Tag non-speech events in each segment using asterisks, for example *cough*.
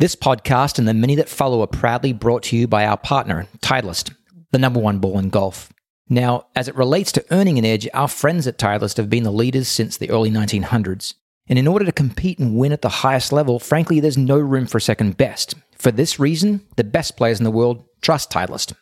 This podcast and the many that follow are proudly brought to you by our partner, Titleist, the number one ball in golf. Now, as it relates to earning an edge, our friends at Titleist have been the leaders since the early 1900s. And in order to compete and win at the highest level, frankly, there's no room for second best. For this reason, the best players in the world trust Titleist.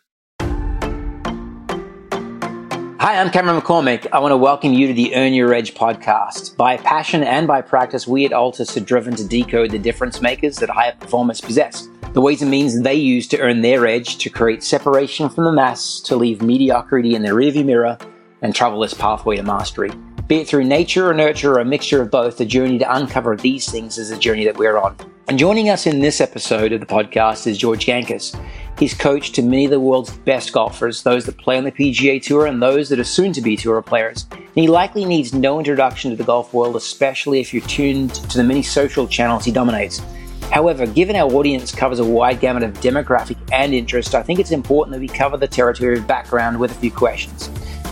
Hi, I'm Cameron McCormick. I want to welcome you to the Earn Your Edge podcast. By passion and by practice, we at Altus are driven to decode the difference makers that higher performers possess, the ways and means they use to earn their edge, to create separation from the mass, to leave mediocrity in their rearview mirror, and travel this pathway to mastery. Be it through nature or nurture or a mixture of both, the journey to uncover these things is the journey that we're on. And joining us in this episode of the podcast is George Gankas. He's coached to many of the world's best golfers, those that play on the PGA Tour and those that are soon to be tour players. And he likely needs no introduction to the golf world, especially if you're tuned to the many social channels he dominates. However, given our audience covers a wide gamut of demographic and interest, I think it's important that we cover the territory of background with a few questions.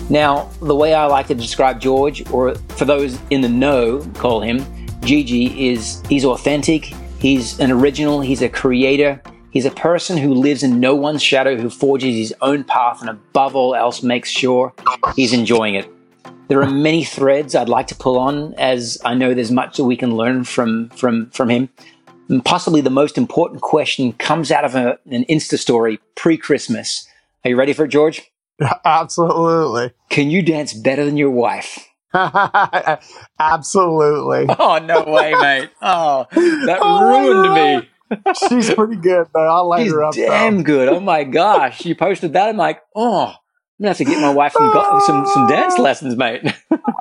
Now, the way I like to describe George, or for those in the know, call him Gigi, is he's authentic, he's an original, he's a creator, He's a person who lives in no one's shadow, who forges his own path, and above all else makes sure he's enjoying it. There are many threads I'd like to pull on, as I know there's much that we can learn from from from him. And possibly the most important question comes out of a, an Insta story pre-Christmas. Are you ready for it, George? *laughs* Absolutely. Can you dance better than your wife? *laughs* Absolutely. *laughs* Oh no way, mate! Oh, that oh, ruined me. She's pretty good, though. I'll light She's her up. Damn though. good. Oh my gosh. You posted that. I'm like, oh, I'm gonna have to get my wife some go- some some dance *laughs* lessons, mate.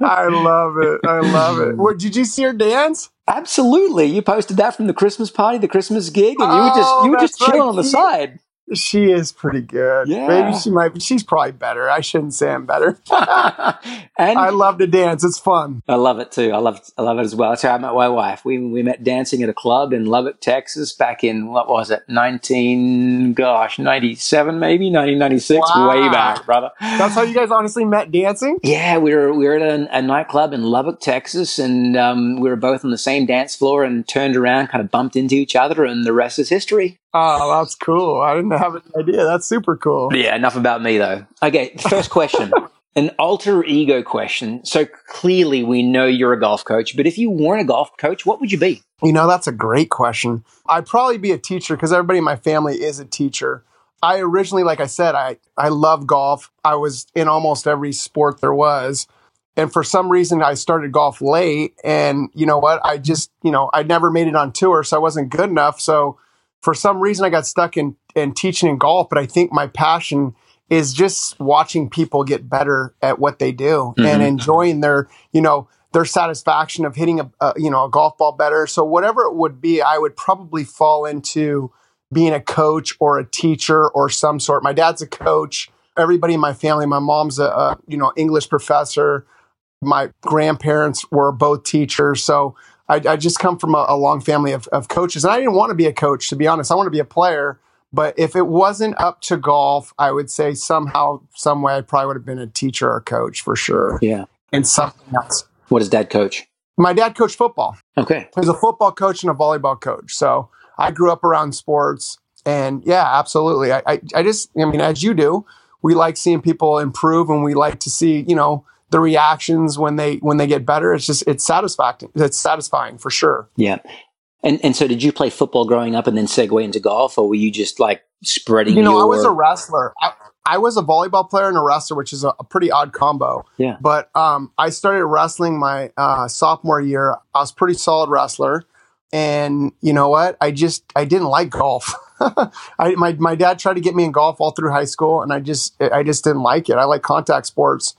I love it. I love it. Did you see her dance? Absolutely. You posted that from the Christmas party, the Christmas gig, and you were just oh, you were just chilling right. on the side. She is pretty good. Yeah. Maybe she might. She's probably better. I shouldn't say I'm better. *laughs* and I love to dance. It's fun. I love it too. I love. I love it as well. That's how I met my wife. We we met dancing at a club in Lubbock, Texas, back in what was it? Nineteen, gosh, ninety seven, maybe nineteen ninety six. Wow. Way back, brother. That's how you guys honestly met dancing. Yeah, we were we were at a, a nightclub in Lubbock, Texas, and um, we were both on the same dance floor and turned around, kind of bumped into each other, and the rest is history. Oh, that's cool. I didn't have an idea. That's super cool. Yeah, enough about me though. Okay, first question. *laughs* an alter ego question. So clearly we know you're a golf coach, but if you weren't a golf coach, what would you be? You know, that's a great question. I'd probably be a teacher because everybody in my family is a teacher. I originally, like I said, I, I love golf. I was in almost every sport there was. And for some reason, I started golf late. And you know what? I just, you know, I never made it on tour, so I wasn't good enough. So for some reason I got stuck in, in teaching in golf, but I think my passion is just watching people get better at what they do mm-hmm. and enjoying their, you know, their satisfaction of hitting a, a, you know, a golf ball better. So whatever it would be, I would probably fall into being a coach or a teacher or some sort. My dad's a coach. Everybody in my family, my mom's a, a you know, English professor. My grandparents were both teachers. So I, I just come from a, a long family of, of coaches, and I didn't want to be a coach, to be honest. I want to be a player. But if it wasn't up to golf, I would say somehow, some way, I probably would have been a teacher or coach for sure. Yeah. And something else. What does dad coach? My dad coached football. Okay. He's a football coach and a volleyball coach. So I grew up around sports. And yeah, absolutely. I, I, I just, I mean, as you do, we like seeing people improve and we like to see, you know, the reactions when they when they get better. It's just it's satisfying. It's satisfying for sure. Yeah. And and so did you play football growing up and then segue into golf, or were you just like spreading? You know, your... I was a wrestler. I, I, was a volleyball player and a wrestler, which is a, a pretty odd combo. Yeah. But um, I started wrestling my uh, sophomore year. I was pretty solid wrestler, and you know what? I just I didn't like golf. *laughs* I my my dad tried to get me in golf all through high school, and I just I just didn't like it. I like contact sports.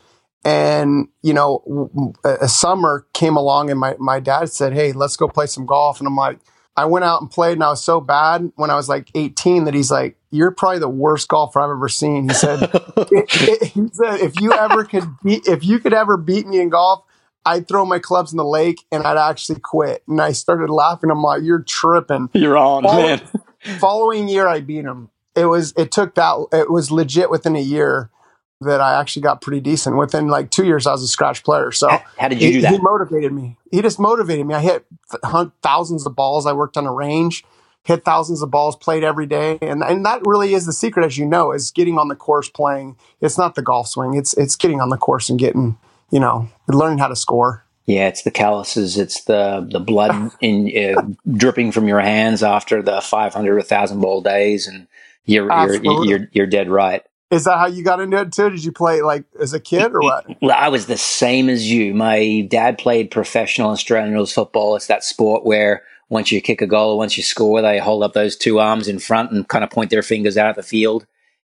And, you know, a summer came along and my, my dad said, Hey, let's go play some golf. And I'm like, I went out and played and I was so bad when I was like 18 that he's like, you're probably the worst golfer I've ever seen. He said, *laughs* *laughs* he said, if you ever could beat, if you could ever beat me in golf, I'd throw my clubs in the lake and I'd actually quit. And I started laughing. I'm like, you're tripping. You're on, following, man. following year, I beat him. It was, it took that, it was legit within a year that I actually got pretty decent. Within like two years, I was a scratch player. So how, did you he, do that? He motivated me. He just motivated me. I hit th- thousands of balls. I worked on a range. hit thousands of balls, played every day, and and that really is the secret, as you know, is getting on the course, playing. It's not the golf swing; it's it's getting on the course and getting, you know, learning how to score. Yeah, it's the calluses. It's the the blood *laughs* in uh, dripping from your hands after the 500 or 1000 ball days, and you're you're, you're you're dead right. Is that how you got into it too? Did you play like as a kid or what? Well, I was the same as you. My dad played professional Australian rules football. It's that sport where once you kick a goal, once you score, they hold up those two arms in front and kind of point their fingers out at the field.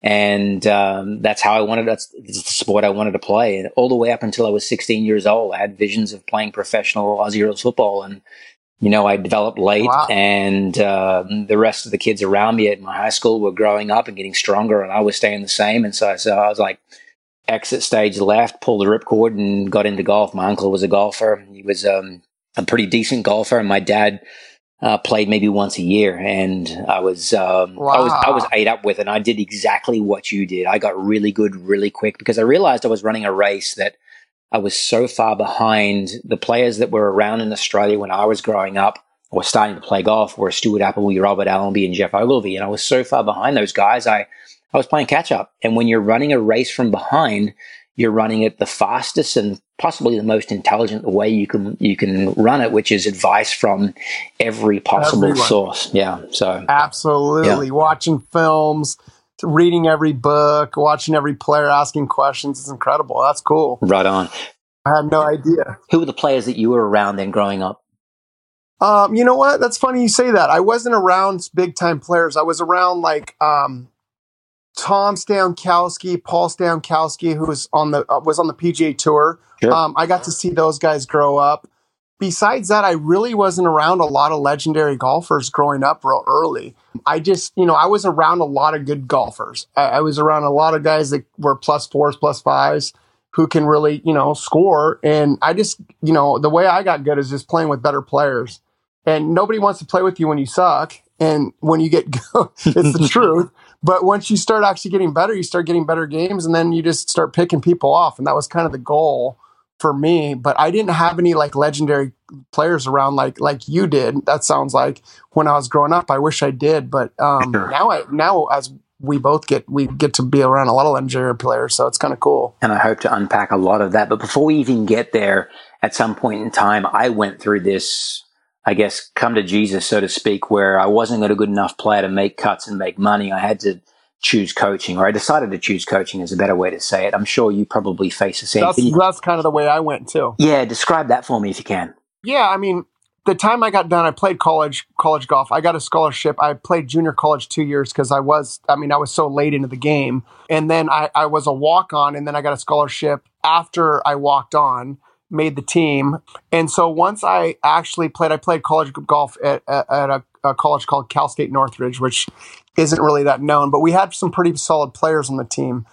And um, that's how I wanted. That's the sport I wanted to play. And all the way up until I was 16 years old, I had visions of playing professional Aussie rules football. And you know, I developed late, wow. and uh, the rest of the kids around me at my high school were growing up and getting stronger, and I was staying the same. And so, so I was like, exit stage left, pulled the ripcord, and got into golf. My uncle was a golfer; he was um, a pretty decent golfer, and my dad uh, played maybe once a year. And I was, um, wow. I was, I was ate up with, it. and I did exactly what you did. I got really good, really quick because I realized I was running a race that I was so far behind the players that were around in Australia when I was growing up or starting to play golf were Stuart Appleby, Robert Allenby, and Geoff Ogilvy. And I was so far behind those guys, I, I was playing catch up. And when you're running a race from behind, you're running it the fastest and possibly the most intelligent way you can you can run it, which is advice from every possible Everyone. source. Yeah. So absolutely yeah. watching films, reading every book, watching every player, asking questions is incredible. That's cool. Right on. I had no idea. Who were the players that you were around then growing up? Um, you know what? That's funny you say that. I wasn't around big time players. I was around like um, Tom Stankowski, Paul Stankowski, who was on the uh, was on the PGA Tour. Sure. Um, I got to see those guys grow up besides that, I really wasn't around a lot of legendary golfers growing up real early. I just, you know, I was around a lot of good golfers. I, I, was around a lot of guys that were plus fours, plus fives who can really, you know, score. And I just, you know, the way I got good is just playing with better players. And nobody wants to play with you when you suck. And when you get *laughs* good, it's the truth. But once you start actually getting better, you start getting better games and then you just start picking people off. And that was kind of the goal for me, but I didn't have any like legendary players around like like you did. That sounds like when I was growing up. I wish I did, but um, sure. now I now as we both get we get to be around a lot of legendary players, so it's kind of cool. And I hope to unpack a lot of that. But before we even get there, at some point in time, I went through this. I guess come to Jesus, so to speak, where I wasn't a good enough player to make cuts and make money. I had to choose coaching, or I decided to choose coaching is a better way to say it. I'm sure you probably face the same. That's, you, that's kind of the way I went too. Yeah, describe that for me if you can. Yeah, I mean, the time I got done, I played college college golf. I got a scholarship. I played junior college two years because I was, I mean, I was so late into the game. And then I, I was a walk on, and then I got a scholarship after I walked on made the team. And so once I actually played, I played college golf at, at, at a, a, college called Cal State Northridge, which isn't really that known, but we had some pretty solid players on the team.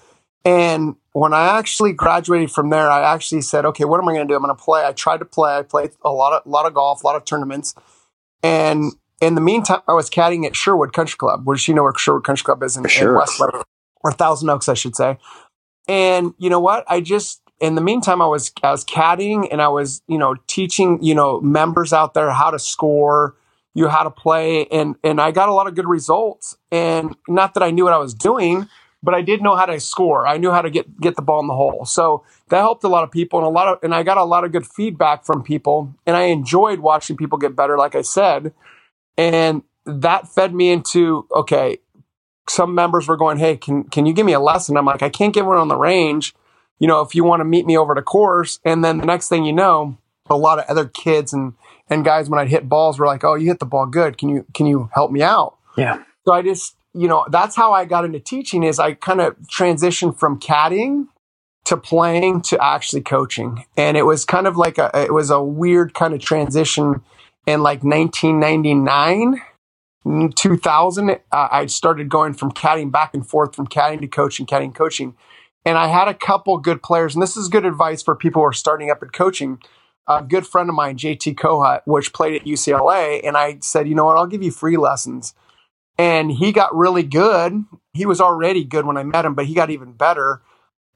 And when I actually graduated from there, I actually said, okay, what am I going to do? I'm going to play. I tried to play. I played a lot of, a lot of golf, a lot of tournaments. And in the meantime, I was caddying at Sherwood Country Club, which you know where Sherwood Country Club is in, sure. in Westlake, or Thousand Oaks, I should say. And you know what? I just, in the meantime, I was, I was caddying and I was, you know, teaching, you know, members out there how to score, you how to play and and I got a lot of good results and not that I knew what I was doing but I did know how to score. I knew how to get get the ball in the hole. So that helped a lot of people and a lot of and I got a lot of good feedback from people and I enjoyed watching people get better like I said. And that fed me into okay, some members were going, "Hey, can can you give me a lesson?" I'm like, "I can't give one on the range. You know, if you want to meet me over the course." And then the next thing you know, a lot of other kids and and guys when I'd hit balls were like, "Oh, you hit the ball good. Can you can you help me out?" Yeah. So I just you know that's how I got into teaching. Is I kind of transitioned from caddying to playing to actually coaching, and it was kind of like a it was a weird kind of transition in like 1999. 2000 uh, i started going from caddying back and forth from caddying to coaching caddying coaching and i had a couple good players and this is good advice for people who are starting up in coaching a good friend of mine, JT Kohut, which played at UCLA, and I said, you know what, I'll give you free lessons. And he got really good. He was already good when I met him, but he got even better.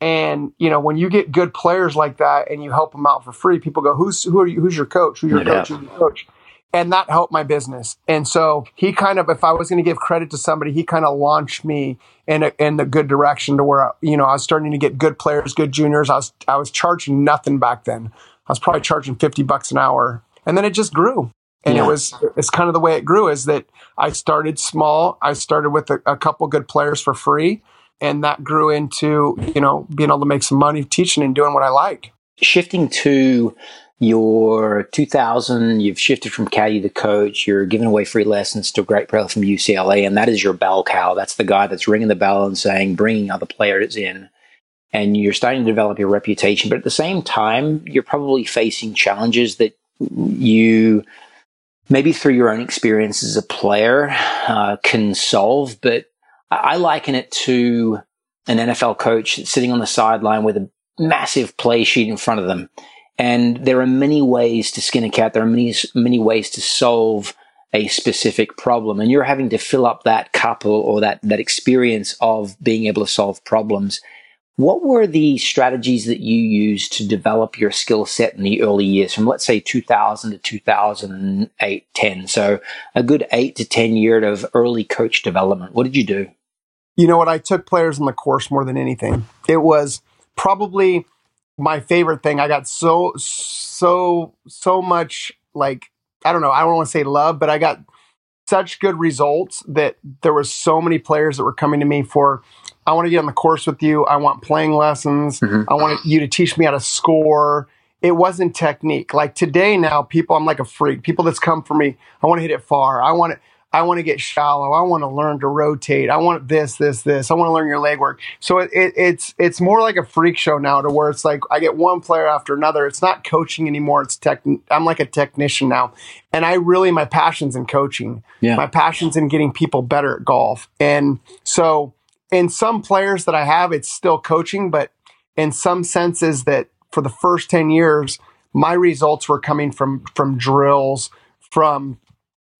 And you know, when you get good players like that and you help them out for free, people go, "Who's who are you? Who's your coach? Who's your coach? Who's your coach?" and that helped my business. And so he kind of, if I was going to give credit to somebody, he kind of launched me in a, in the good direction to where you know I was starting to get good players, good juniors. I was I was charging nothing back then. I was probably charging fifty bucks an hour, and then it just grew. And yeah. it was it's kind of the way it grew is that I started small. I started with a, a couple good players for free, and that grew into you know being able to make some money teaching and doing what I like. Shifting to you're 2000, you've shifted from caddy to coach, you're giving away free lessons to a great player from UCLA, and that is your bell cow. That's the guy that's ringing the bell and saying, bringing other players in. And you're starting to develop your reputation. But at the same time, you're probably facing challenges that you, maybe through your own experience as a player, uh, can solve. But I liken it to an NFL coach sitting on the sideline with a massive play sheet in front of them and there are many ways to skin a cat. There are many, many ways to solve a specific problem. And you're having to fill up that cup or, or that, that experience of being able to solve problems. What were the strategies that you used to develop your skill set in the early years from let's say 2000 to 2008, 10? So a good eight to 10 year of early coach development. What did you do? You know what? I took players in the course more than anything. It was probably my favorite thing. I got so so so much like I don't know. I don't want to say love, but I got such good results that there was so many players that were coming to me for I want to get on the course with you. I want playing lessons. Mm-hmm. I want you to teach me how to score. It wasn't technique. Like today now, people, I'm like a freak. People that's come for me, I want to hit it far. I want it. I want to get shallow. I want to learn to rotate. I want this, this, this. I want to learn your leg work. So it, it, it's it's more like a freak show now, to where it's like I get one player after another. It's not coaching anymore. It's tech. I'm like a technician now, and I really my passion's in coaching. Yeah. My passion's in getting people better at golf, and so in some players that I have, it's still coaching, but in some senses that for the first ten years, my results were coming from from drills, from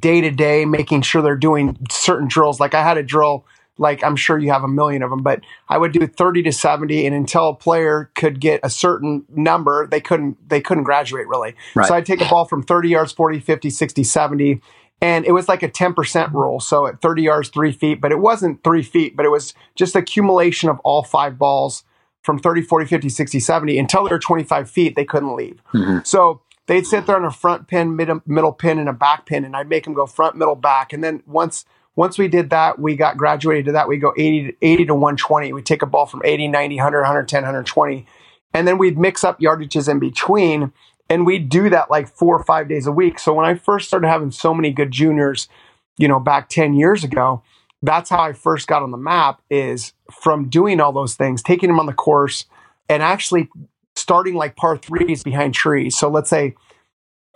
day to day, making sure they're doing certain drills. Like I had a drill, like I'm sure you have a million of them, but I would do 30 to 70, and until a player could get a certain number, they couldn't they couldn't graduate really. Right. So I'd take a ball from 30 yards, 40, 50, 60, 70. And it was like a 10% rule. So at 30 yards, three feet, but it wasn't three feet, but it was just accumulation of all five balls from 30, 40, 50, 60, 70 until they were 25 feet, they couldn't leave. Mm-hmm. So they'd sit there on a front pin, mid, middle pin, and a back pin, and I'd make them go front, middle, back. And then once once we did that, we got graduated to that. We go 80 to, 80 to 120. We take a ball from 80, 90, 100, 110, 120. And then we'd mix up yardages in between. And we'd do that like four or five days a week. So when I first started having so many good juniors, you know, back 10 years ago, that's how I first got on the map is from doing all those things, taking them on the course and actually starting like par threes behind trees. So let's say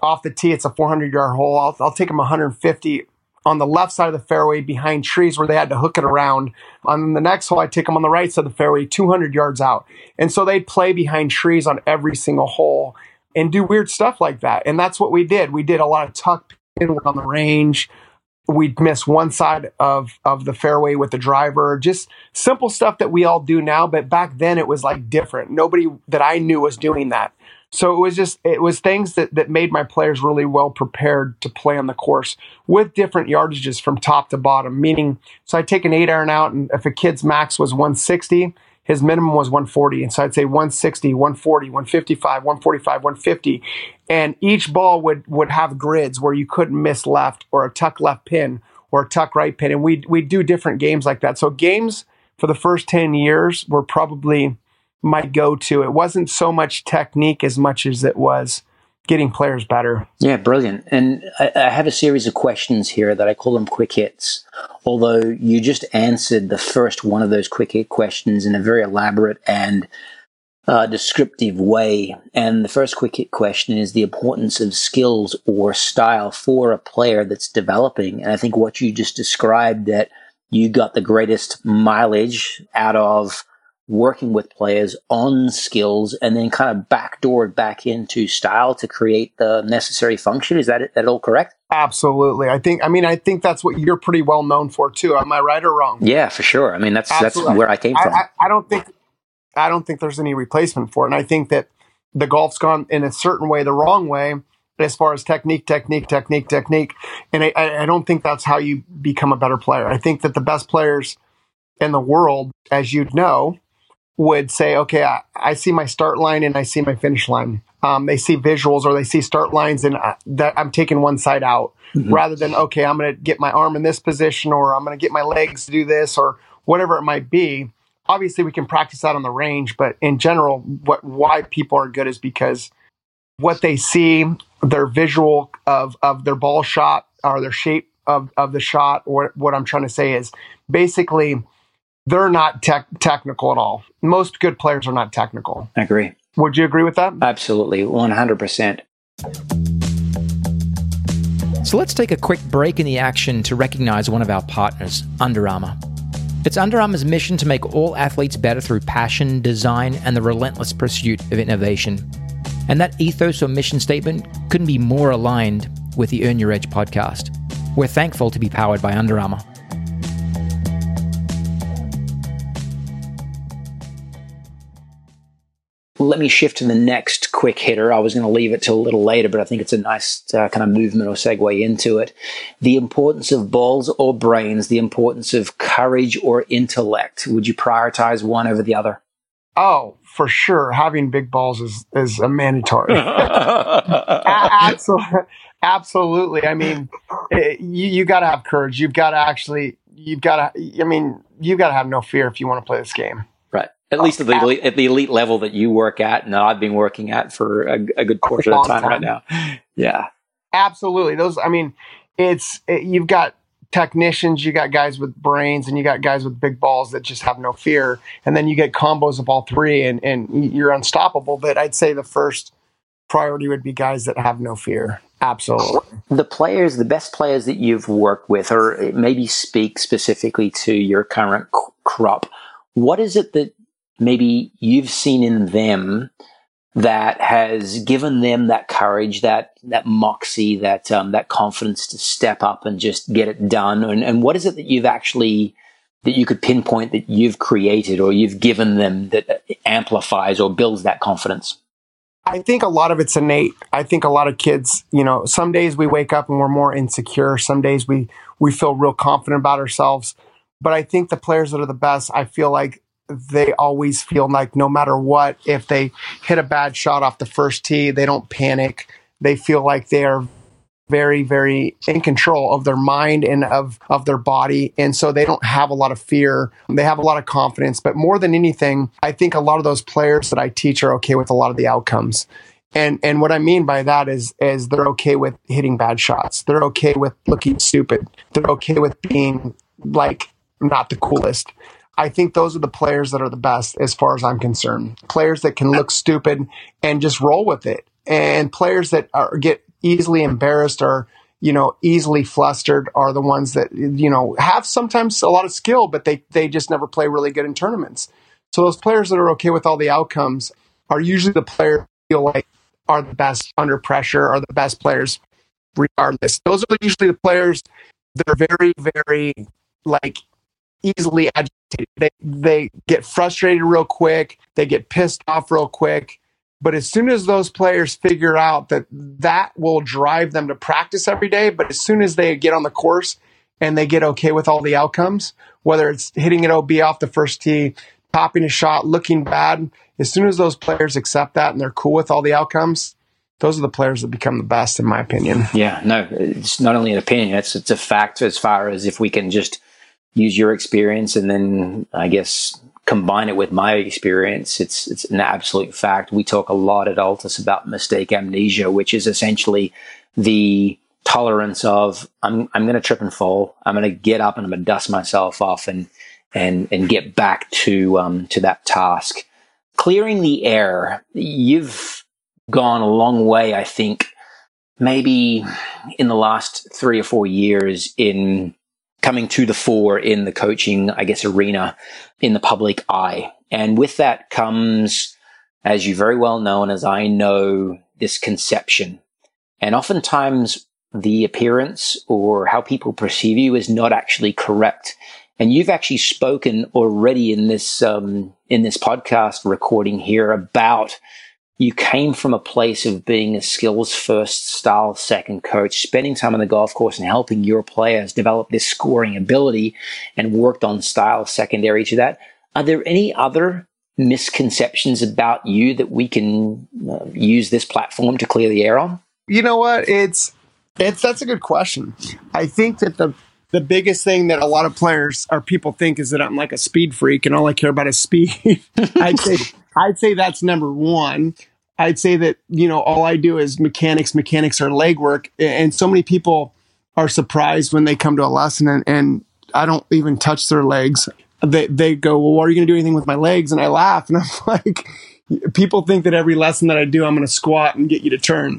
off the tee, it's a 400 yard hole. I'll, I'll take them 150 on the left side of the fairway behind trees where they had to hook it around. On the next hole, I take them on the right side of the fairway, 200 yards out. And so they'd play behind trees on every single hole and do weird stuff like that. And that's what we did. We did a lot of tuck pin on the range. We'd miss one side of of the fairway with the driver. Just simple stuff that we all do now but back then it was like different. Nobody that i knew was doing that. So it was just it was things that that made my players really well prepared to play on the course with different yardages from top to bottom. Meaning so i take an eight iron out and if a kid's max was 160 his minimum was 140. And so I'd say 160, 140, 155, 145, 150. And each ball would, would have grids where you couldn't miss left or a tuck left pin or a tuck right pin. And we we do different games like that. So games for the first 10 years were probably my go to. It wasn't so much technique as much as it was getting players better. Yeah, brilliant. And I, I, have a series of questions here that I call them quick hits. Although you just answered the first one of those quick hit questions in a very elaborate and uh, descriptive way. And the first quick hit question is the importance of skills or style for a player that's developing. And I think what you just described that you got the greatest mileage out of working with players on skills and then kind of backdoored back into style to create the necessary function. Is that that all correct? Absolutely. I think I mean I think that's what you're pretty well known for too. Am I right or wrong? Yeah, for sure. I mean that's Absolutely. that's where I came from. I, I, I don't think I don't think there's any replacement for it. And I think that the golf's gone in a certain way the wrong way as far as technique, technique, technique, technique. And I, I don't think that's how you become a better player. I think that the best players in the world, as you'd know, would say, okay, I, I see my start line and I see my finish line. Um, they see visuals or they see start lines and I, that I'm taking one side out mm-hmm. rather than, okay, I'm going to get my arm in this position or I'm going to get my legs to do this or whatever it might be. Obviously, we can practice that on the range, but in general, what why people are good is because what they see, their visual of of their ball shot or their shape of of the shot. Or what I'm trying to say is basically they're not tech, technical at all. Most good players are not technical. I agree. Would you agree with that? Absolutely, 100%. So let's take a quick break in the action to recognize one of our partners, Under Armour. It's Under Armour's mission to make all athletes better through passion, design, and the relentless pursuit of innovation. And that ethos or mission statement couldn't be more aligned with the Earn Your Edge podcast. We're thankful to be powered by Under Armour. Let me shift to the next quick hitter. I was going to leave it till a little later, but I think it's a nice uh, kind of movement or segue into it. The importance of balls or brains, the importance of courage or intellect. Would you prioritize one over the other? Oh, for sure. Having big balls is, is a mandatory. *laughs* absolutely. Absolutely. I mean, it, you, you got to have courage. You've got to actually, you've got to, I mean, you've got to have no fear if you want to play this game at oh, least at the, elite, at the elite level that you work at and I've been working at for a, a good portion of time, time, right now. Yeah. Absolutely. Those, I mean, it's, it, you've got technicians, you got guys with brains and you got guys with big balls that just have no fear. And then you get combos of all three and, and you're unstoppable. But I'd say the first priority would be guys that have no fear. Absolutely. The players, the best players that you've worked with, or maybe speak specifically to your current crop, what is it that maybe you've seen in them that has given them that courage, that that moxie, that um, that confidence to step up and just get it done? And, and what is it that you've actually that you could pinpoint that you've created or you've given them that amplifies or builds that confidence? I think a lot of it's innate. I think a lot of kids, you know, some days we wake up and we're more insecure. Some days we we feel real confident about ourselves. But I think the players that are the best, I feel like they always feel like no matter what, if they hit a bad shot off the first tee, they don't panic. They feel like they are very, very in control of their mind and of, of their body. And so they don't have a lot of fear. They have a lot of confidence. But more than anything, I think a lot of those players that I teach are okay with a lot of the outcomes. And and what I mean by that is is they're okay with hitting bad shots. They're okay with looking stupid. They're okay with being like not the coolest. I think those are the players that are the best as far as I'm concerned. Players that can look stupid and just roll with it. And players that are, get easily embarrassed or, you know, easily flustered are the ones that, you know, have sometimes a lot of skill, but they, they just never play really good in tournaments. So those players that are okay with all the outcomes are usually the players feel like are the best under pressure, are the best players regardless. Those are usually the players that are very, very like easily agitated. They, they get frustrated real quick. They get pissed off real quick. But as soon as those players figure out that that will drive them to practice every day, but as soon as they get on the course and they get okay with all the outcomes, whether it's hitting an OB off the first tee, popping a shot, looking bad, as soon as those players accept that and they're cool with all the outcomes, those are the players that become the best, in my opinion. Yeah, no, it's not only an opinion; it's it's a fact. As far as if we can just use your experience and then I guess combine it with my experience, it's it's an absolute fact. We talk a lot at Altus about mistake amnesia, which is essentially the tolerance of I'm I'm to trip and fall. I'm to get up and I'm to dust myself off and and and get back to um, to that task. Clearing the air. You've gone a long way, I think. Maybe in the last three or four years in coming to the fore in the coaching, I guess, arena in the public eye. And with that comes, as you very well know, and as I know, this conception. And oftentimes the appearance or how people perceive you is not actually correct. And you've actually spoken already in this, um, in this podcast recording here about you came from a place of being a skills first, style second coach, spending time on the golf course and helping your players develop this scoring ability and worked on style secondary to that. Are there any other misconceptions about you that we can uh, use this platform to clear the air on? You know what? It's it's that's a good question. I think that the the biggest thing that a lot of players or people think is that I'm like a speed freak and all I care about is speed. *laughs* I'd say I'd say that's number one. I'd say that you know all I do is mechanics, mechanics or legwork, and so many people are surprised when they come to a lesson and, and I don't even touch their legs. They they go, well, are you going to do anything with my legs? And I laugh and *laughs* I'm like, people think that every lesson that I do, I'm going to squat and get you to turn.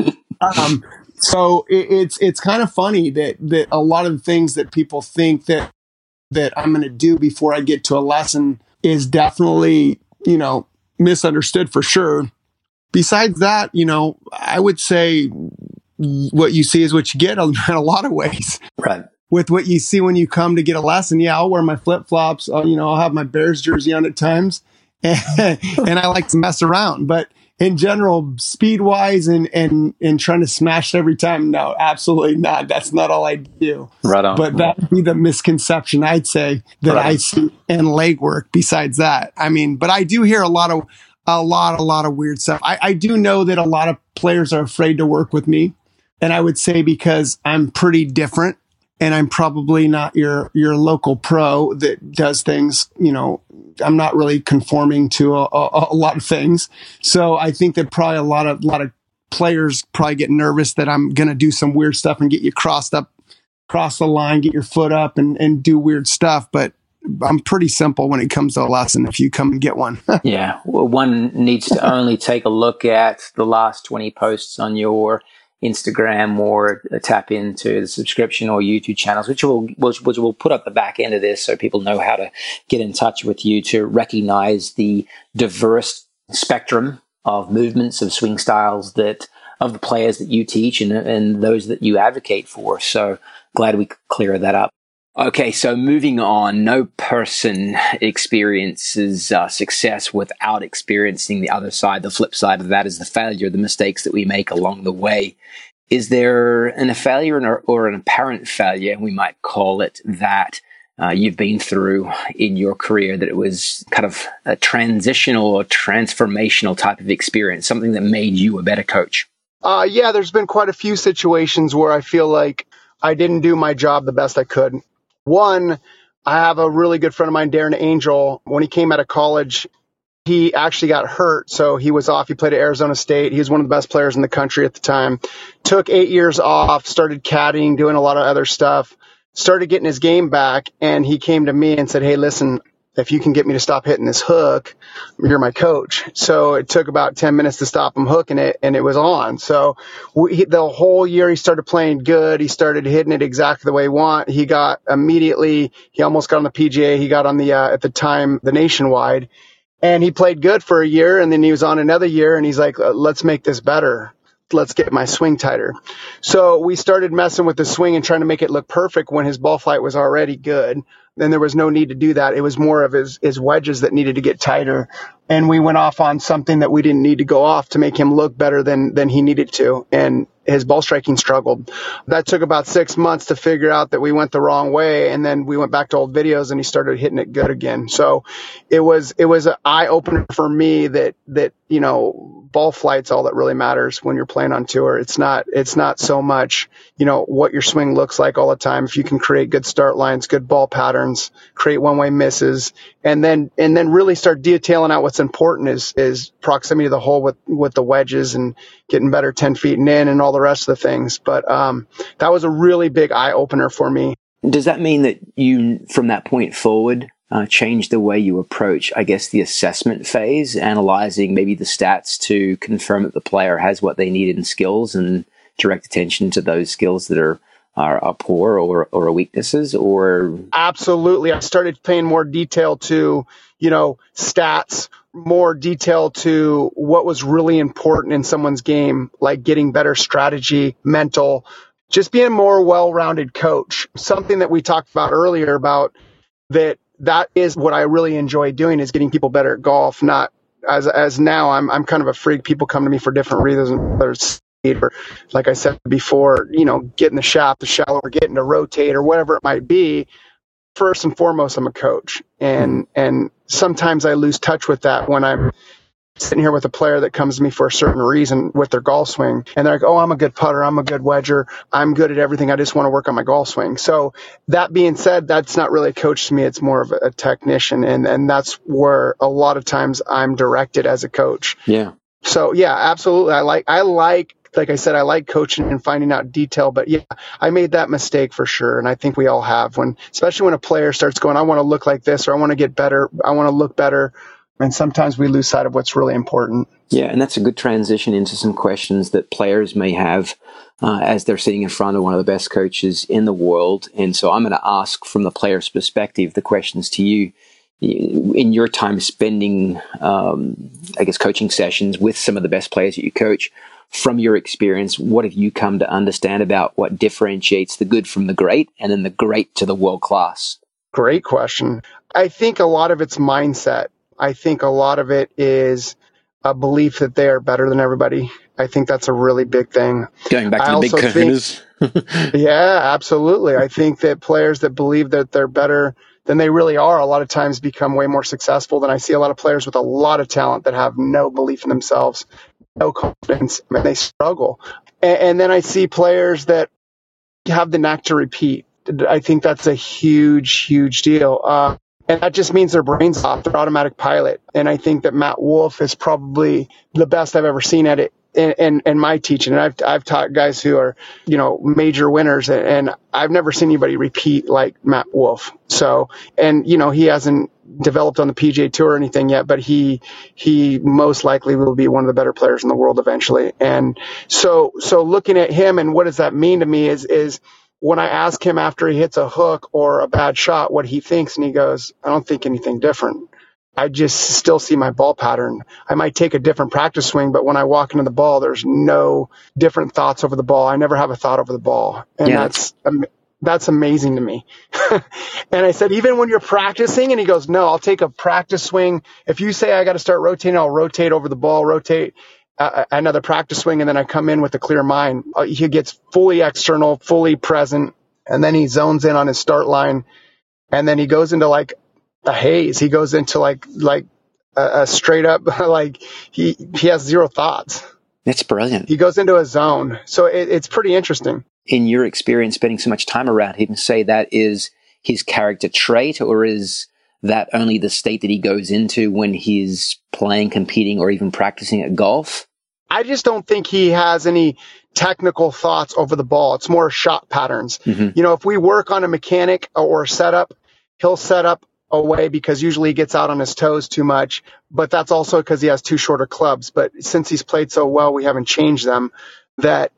*laughs* um, so it, it's it's kind of funny that that a lot of the things that people think that that I'm going to do before I get to a lesson is definitely you know misunderstood for sure. Besides that, you know, I would say what you see is what you get *laughs* in a lot of ways. Right. With what you see when you come to get a lesson, yeah, I'll wear my flip flops. Uh, you know, I'll have my Bears jersey on at times, and, *laughs* and I like to mess around. But in general, speed wise and and and trying to smash every time. No, absolutely not. That's not all I do. Right on. But that would be the misconception I'd say that right I see in legwork. Besides that, I mean, but I do hear a lot of a lot, a lot of weird stuff. I, I do know that a lot of players are afraid to work with me, and I would say because I'm pretty different and I'm probably not your your local pro that does things. You know, I'm not really conforming to a, a, a, lot of things. So I think that probably a lot of lot of players probably get nervous that I'm going to do some weird stuff and get you crossed up, cross the line, get your foot up, and and do weird stuff. But I'm pretty simple when it comes to a lesson. If you come and get one, *laughs* yeah, well, one needs to only take a look at the last 20 posts on your Instagram or tap into the subscription or YouTube channels, which will which, which will put up the back end of this so people know how to get in touch with you to recognize the diverse spectrum of movements of swing styles that of the players that you teach and, and those that you advocate for. So glad we clear that up. Okay, so moving on, no person experiences uh, success without experiencing the other side. The flip side of that is the failure, the mistakes that we make along the way. Is there an, a failure or, an apparent failure, we might call it, that uh, you've been through in your career that it was kind of a transitional or transformational type of experience, something that made you a better coach? Uh, yeah, there's been quite a few situations where I feel like I didn't do my job the best I could. One, I have a really good friend of mine, Darren Angel. When he came out of college, he actually got hurt, so he was off. He played at Arizona State. He was one of the best players in the country at the time. Took eight years off, started caddying, doing a lot of other stuff, started getting his game back, and he came to me and said, Hey, listen, if you can get me to stop hitting this hook, you're my coach. So it took about 10 minutes to stop him hooking it and it was on. So we, the whole year he started playing good. He started hitting it exactly the way he want. He got immediately, he almost got on the PGA. He got on the, uh, at the time, the nationwide and he played good for a year and then he was on another year and he's like, let's make this better let's get my swing tighter. So we started messing with the swing and trying to make it look perfect when his ball flight was already good then there was no need to do that. It was more of his, his wedges that needed to get tighter. And we went off on something that we didn't need to go off to make him look better than, than he needed to. And his ball striking struggled. That took about six months to figure out that we went the wrong way. And then we went back to old videos and he started hitting it good again. So it was, it was an eye opener for me that, that, you know, ball flight's all that really matters when you're playing on tour. It's not it's not so much, you know, what your swing looks like all the time. If you can create good start lines, good ball patterns, create one-way misses, and then and then really start detailing out what's important is is proximity to the hole with with the wedges and getting better 10 feet and in and all the rest of the things. But um, that was a really big eye opener for me. Does that mean that you, from that point forward, uh, change the way you approach, I guess, the assessment phase, analyzing maybe the stats to confirm that the player has what they need in skills and direct attention to those skills that are are, are poor or or weaknesses or? Absolutely. I started paying more detail to you know stats more detail to what was really important in someone's game like getting better strategy mental just being a more well-rounded coach. Something that we talked about earlier about that that is what I really enjoy doing is getting people better at golf, not as as now I'm I'm kind of a freak. People come to me for different reasons, or like I said before, you know, getting the shaft, the shallow, or getting to rotate or whatever it might be. First and foremost, I'm a coach, and and sometimes I lose touch with that when I'm sitting here with a player that comes to me for a certain reason with their golf swing and they're like, Oh, I'm a good putter. I'm a good wedger. I'm good at everything. I just want to work on my golf swing. So that being said, that's not really a coach to me. It's more of a technician. And, and that's where a lot of times I'm directed as a coach. Yeah. So yeah, absolutely. I like, I like, like I said, I like coaching and finding out detail, but yeah, I made that mistake for sure. And I think we all have when, especially when a player starts going, I want to look like this, or I want to get better. I want to look better and sometimes we lose sight of what's really important. Yeah, and that's a good transition into some questions that players may have uh, as they're sitting in front of one of the best coaches in the world. And so I'm going to ask from the player's perspective the questions to you. In your time spending, um, I guess, coaching sessions with some of the best players that you coach, from your experience, what have you come to understand about what differentiates the good from the great and then the great to the world class? Great question. I think a lot of it's mindset I think a lot of it is a belief that they are better than everybody. I think that's a really big thing. Going back to I the big kahunas. *laughs* yeah, absolutely. I think that players that believe that they're better than they really are a lot of times become way more successful than I see a lot of players with a lot of talent that have no belief in themselves, no confidence, and they struggle. And, and then I see players that have the knack to repeat. I think that's a huge, huge deal. Uh, and that just means their brain's off, their automatic pilot. And I think that Matt Wolff is probably the best I've ever seen at it in, in, in, my teaching. And I've, I've taught guys who are, you know, major winners and I've never seen anybody repeat like Matt Wolff. So, and, you know, he hasn't developed on the PGA tour or anything yet, but he, he most likely will be one of the better players in the world eventually. And so, so looking at him and what does that mean to me is, is, when I ask him after he hits a hook or a bad shot what he thinks, and he goes, I don't think anything different. I just still see my ball pattern. I might take a different practice swing, but when I walk into the ball, there's no different thoughts over the ball. I never have a thought over the ball. And yeah. that's, um, that's amazing to me. *laughs* and I said, even when you're practicing, and he goes, no, I'll take a practice swing. If you say I got to start rotating, I'll rotate over the ball, rotate uh, another practice swing, and then I come in with a clear mind. Uh, he gets fully external, fully present, and then he zones in on his start line, and then he goes into like a haze. He goes into like like a, a straight up *laughs* like he he has zero thoughts. That's brilliant. He goes into a zone, so it, it's pretty interesting. In your experience, spending so much time around him, say that is his character trait, or is that only the state that he goes into when he's playing, competing, or even practicing at golf? I just don't think he has any technical thoughts over the ball. It's more shot patterns. Mm-hmm. You know, if we work on a mechanic or a setup, he'll set up away because usually he gets out on his toes too much, but that's also because he has two shorter clubs. But since he's played so well, we haven't changed them that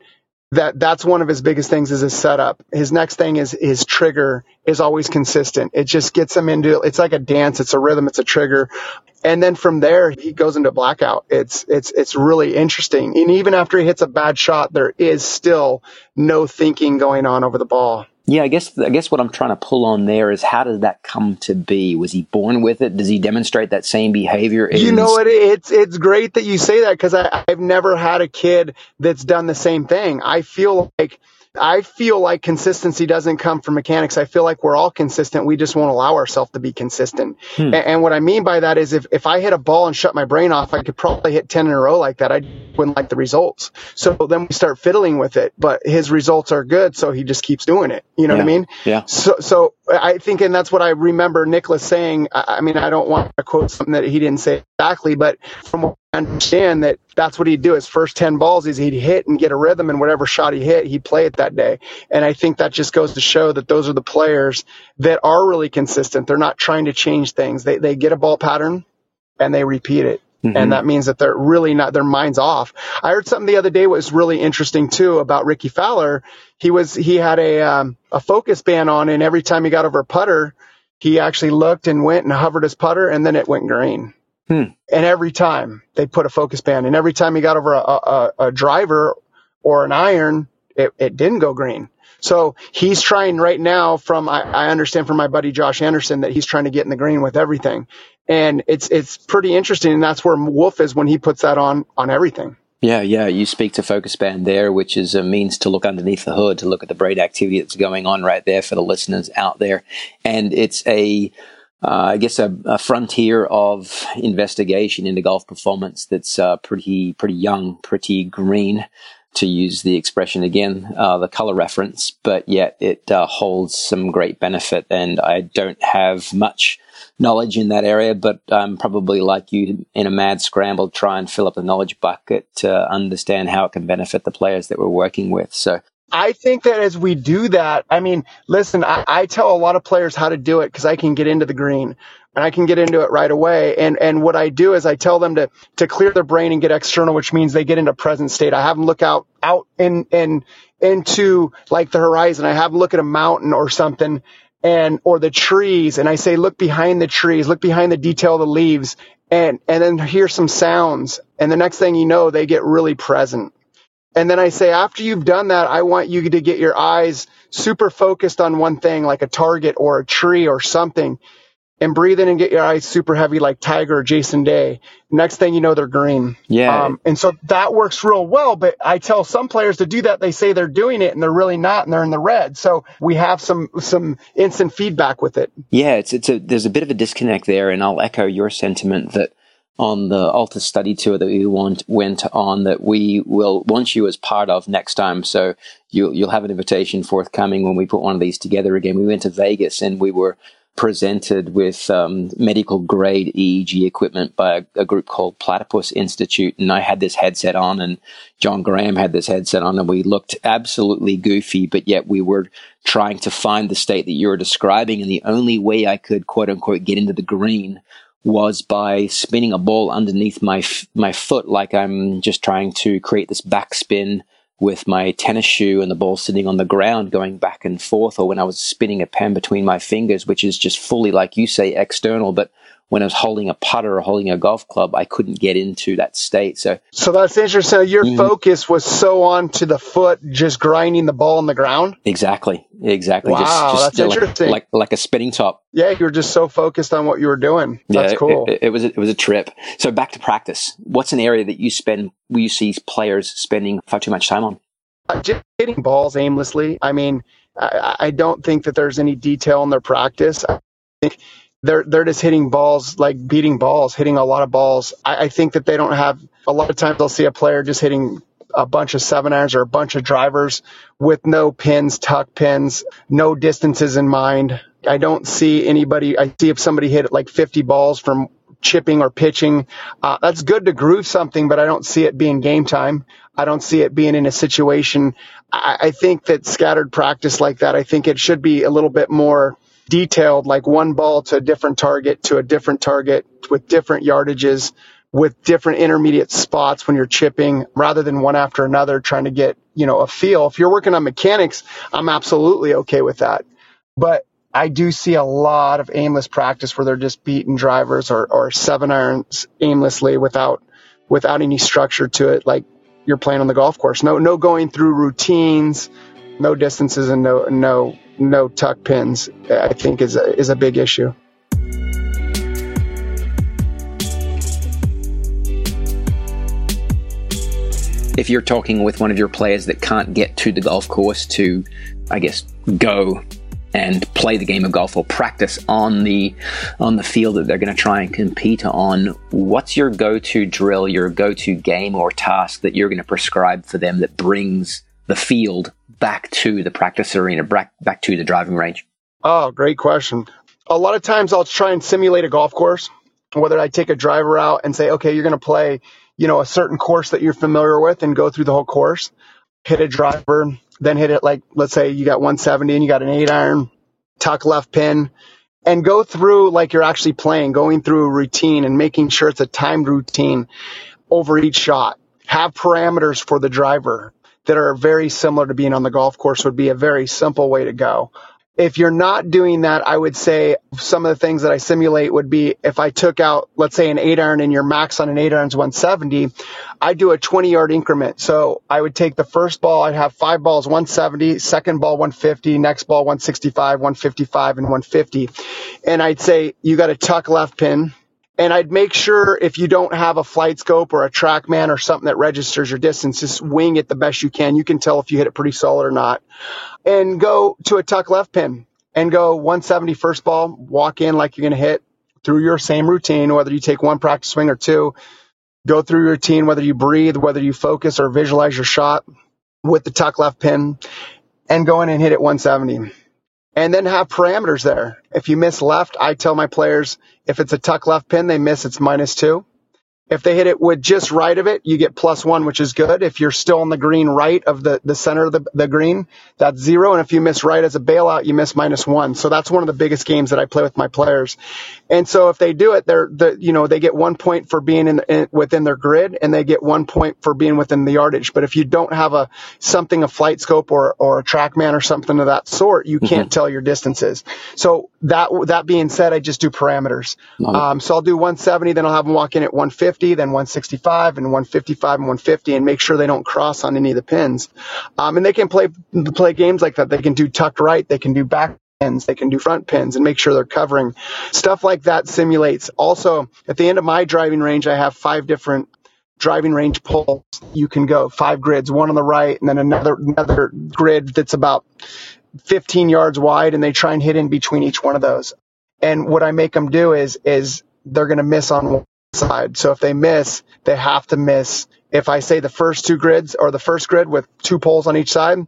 that that's one of his biggest things is his setup. His next thing is his trigger is always consistent. It just gets him into it's like a dance, it's a rhythm, it's a trigger. And then from there he goes into blackout. It's it's it's really interesting. And even after he hits a bad shot, there is still no thinking going on over the ball. Yeah, I guess I guess what I'm trying to pull on there is how did that come to be? Was he born with it? Does he demonstrate that same behavior? In... You know what? It's it's great that you say that because I've never had a kid that's done the same thing. I feel like I feel like consistency doesn't come from mechanics. I feel like we're all consistent. We just won't allow ourselves to be consistent. Hmm. And, and, what I mean by that is if, if I hit a ball and shut my brain off, I could probably hit 10 in a row like that. I wouldn't like the results. So then we start fiddling with it, but his results are good. So he just keeps doing it. You know yeah. what I mean? Yeah. So, so I think, and that's what I remember Nicklaus saying. I, I mean, I don't want to quote something that he didn't say exactly, but from what understand that that's what he'd do. His first 10 balls is he'd hit and get a rhythm, and whatever shot he hit, he'd play it that day. And I think that just goes to show that those are the players that are really consistent. They're not trying to change things. They, they get a ball pattern and they repeat it. Mm-hmm. And that means that they're really not, their mind's off. I heard something the other day was really interesting too about Rickie Fowler. He was, he had a, um, a focus band on and every time he got over a putter, he actually looked and went and hovered his putter and then it went green. Hmm. And every time they put a focus band, and every time he got over a, a, a driver or an iron, it, it didn't go green. So he's trying right now from, I, I understand from my buddy Josh Anderson that he's trying to get in the green with everything. And it's, it's pretty interesting. And that's where Wolff is when he puts that on, on everything. Yeah, yeah. You speak to Focus Band there, which is a means to look underneath the hood, to look at the brain activity that's going on right there for the listeners out there. And it's a, I guess a, a, frontier of investigation into golf performance that's uh, pretty pretty young, pretty green, to use the expression again, uh, the color reference, but yet it uh, holds some great benefit. And I don't have much knowledge in that area, but I'm probably like you in a mad scramble try and fill up the knowledge bucket to understand how it can benefit the players that we're working with. So I think that as we do that, I mean, listen, I, I tell a lot of players how to do it because I can get into the green and I can get into it right away. And and what I do is I tell them to to clear their brain and get external, which means they get into present state. I have them look out out in in into like the horizon. I have them look at a mountain or something and or the trees and I say look behind the trees, look behind the detail of the leaves and and then hear some sounds. And the next thing you know, they get really present. And then I say, after you've done that, I want you to get your eyes super focused on one thing, like a target or a tree or something, and breathe in and get your eyes super heavy, like Tiger or Jason Day. Next thing you know, they're green. Yeah. Um, and so that works real well. But I tell some players to do that. They say they're doing it and they're really not, and they're in the red. So we have some some instant feedback with it. Yeah, it's it's a there's a bit of a disconnect there, and I'll echo your sentiment that on the Altus study tour that we want, went on that we will want you as part of next time. So you'll, you'll have an invitation forthcoming when we put one of these together again. We went to Vegas and we were presented with um, medical grade EEG equipment by a, a, group called Platypus Institute. And I had this headset on, and John Graham had this headset on, and we looked absolutely goofy, but yet we were trying to find the state that you were describing. And the only way I could, quote unquote, get into the green was by spinning a ball underneath my f- my foot, like I'm just trying to create this backspin with my tennis shoe and the ball sitting on the ground, going back and forth, or when I was spinning a pen between my fingers, which is just fully, like you say, external, but when I was holding a putter or holding a golf club, I couldn't get into that state. So, so that's interesting. So your mm-hmm. focus was so on to the foot, just grinding the ball on the ground. Exactly, exactly. Wow, just, just that's interesting. Like, like, like a spinning top. Yeah, you were just so focused on what you were doing. That's yeah, cool. It, it, was a, it was a trip. So back to practice. What's an area that you spend? Where you see players spending far too much time on? Uh, just hitting balls aimlessly. I mean, I, I don't think that there's any detail in their practice. I think they're they're just hitting balls like beating balls, hitting a lot of balls. I, I think that they don't have a lot of times. They'll see a player just hitting a bunch of seven irons or a bunch of drivers with no pins, tuck pins, no distances in mind. I don't see anybody. I see if somebody hit like 50 balls from chipping or pitching. Uh, that's good to groove something, but I don't see it being game time. I don't see it being in a situation. I, I think that scattered practice like that, I think it should be a little bit more detailed, like one ball to a different target to a different target with different yardages, with different intermediate spots when you're chipping rather than one after another trying to get, you know, a feel. If you're working on mechanics, I'm absolutely okay with that. But I do see a lot of aimless practice where they're just beating drivers or, or seven irons aimlessly without without any structure to it, like you're playing on the golf course. No no going through routines, no distances and no no no tuck pins, I think is a, is a big issue. If you're talking with one of your players that can't get to the golf course to, I guess, go and play the game of golf or practice on the on the field that they're going to try and compete on what's your go-to drill your go-to game or task that you're going to prescribe for them that brings the field back to the practice arena, back, back to the driving range? Oh, great question. A lot of times I'll try and simulate a golf course, whether I take a driver out and say, okay, you're going to play, you know, a certain course that you're familiar with and go through the whole course, hit a driver, then hit it like, let's say you got 170 and you got an eight iron, tuck left pin, and go through like you're actually playing, going through a routine and making sure it's a timed routine over each shot. Have parameters for the driver that are very similar to being on the golf course would be a very simple way to go. if you're not doing that, I would say some of the things that I simulate would be if I took out, let's say, an eight iron and your max on an eight iron is 170, I'd do a 20 yard increment. So I would take the first ball, I'd have five balls 170, second ball 150, next ball 165, 155, and 150. And I'd say you got to tuck left pin. And I'd make sure if you don't have a flight scope or a TrackMan or something that registers your distance, just wing it the best you can. You can tell if you hit it pretty solid or not. And go to a tuck left pin and go 170 first ball, walk in like you're going to hit through your same routine, whether you take one practice swing or two, go through your routine, whether you breathe, whether you focus or visualize your shot with the tuck left pin and go in and hit it 170 and then have parameters there. If you miss left, I tell my players if it's a tuck left pin, they miss, it's minus two. If they hit it with just right of it, you get plus one, which is good. If you're still on the green right of the, the center of the, the green, that's zero. And if you miss right as a bailout, you miss minus one. So that's one of the biggest games that I play with my players. And so if they do it, they're, the, you know, they get one point for being in, in, within their grid and they get one point for being within the yardage. But if you don't have a, something, a flight scope or, or a TrackMan or something of that sort, you can't mm-hmm. tell your distances. So that, that being said, I just do parameters. Um, so I'll do 170, then I'll have them walk in at 150. 150, then 165 and 155 and 150 and make sure they don't cross on any of the pins. Um, and they can play, play games like that. They can do tucked right. They can do back pins. They can do front pins and make sure they're covering. Stuff like that simulates. Also, at the end of my driving range, I have five different driving range poles. You can go five grids, one on the right and then another, another grid that's about 15 yards wide and they try and hit in between each one of those. And what I make them do is, is they're going to miss on one side. So if they miss, they have to miss. If I say the first two grids or the first grid with two poles on each side,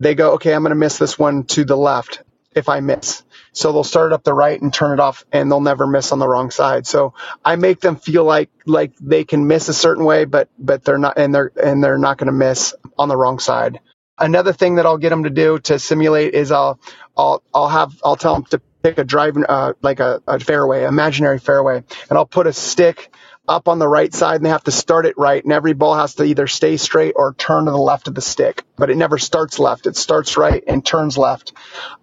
they go, okay, I'm going to miss this one to the left if I miss. So they'll start up the right and turn it off and they'll never miss on the wrong side. So I make them feel like, like they can miss a certain way, but, but they're not, and they're, and they're not going to miss on the wrong side. Another thing that I'll get them to do to simulate is I'll, I'll, I'll have, I'll tell them to pick a driving, uh, like a, a fairway, imaginary fairway, and I'll put a stick up on the right side and they have to start it right. And every ball has to either stay straight or turn to the left of the stick, but it never starts left. It starts right and turns left.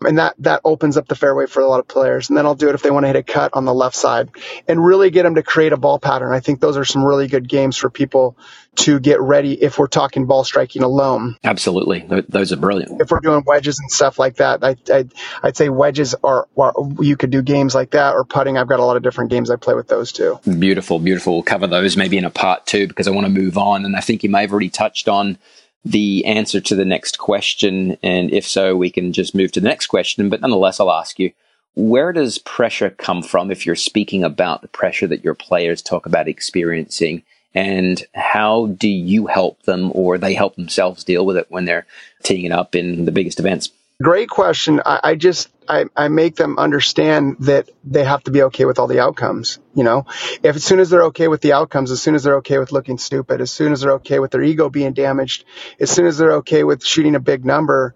And that, that opens up the fairway for a lot of players. And then I'll do it if they want to hit a cut on the left side and really get them to create a ball pattern. I think those are some really good games for people to get ready if we're talking ball striking alone. Absolutely. Those are brilliant. If we're doing wedges and stuff like that, I, I, I'd say wedges are, are, you could do games like that or putting. I've got a lot of different games I play with those too. Beautiful, beautiful we'll cover those maybe in a part two because I want to move on. And I think you may have already touched on the answer to the next question. And if so, we can just move to the next question. But nonetheless, I'll ask you where does pressure come from if you're speaking about the pressure that your players talk about experiencing? And how do you help them or they help themselves deal with it when they're teeing it up in the biggest events? Great question. I, I just I, I make them understand that they have to be okay with all the outcomes. You know, if as soon as they're okay with the outcomes, as soon as they're okay with looking stupid, as soon as they're okay with their ego being damaged, as soon as they're okay with shooting a big number,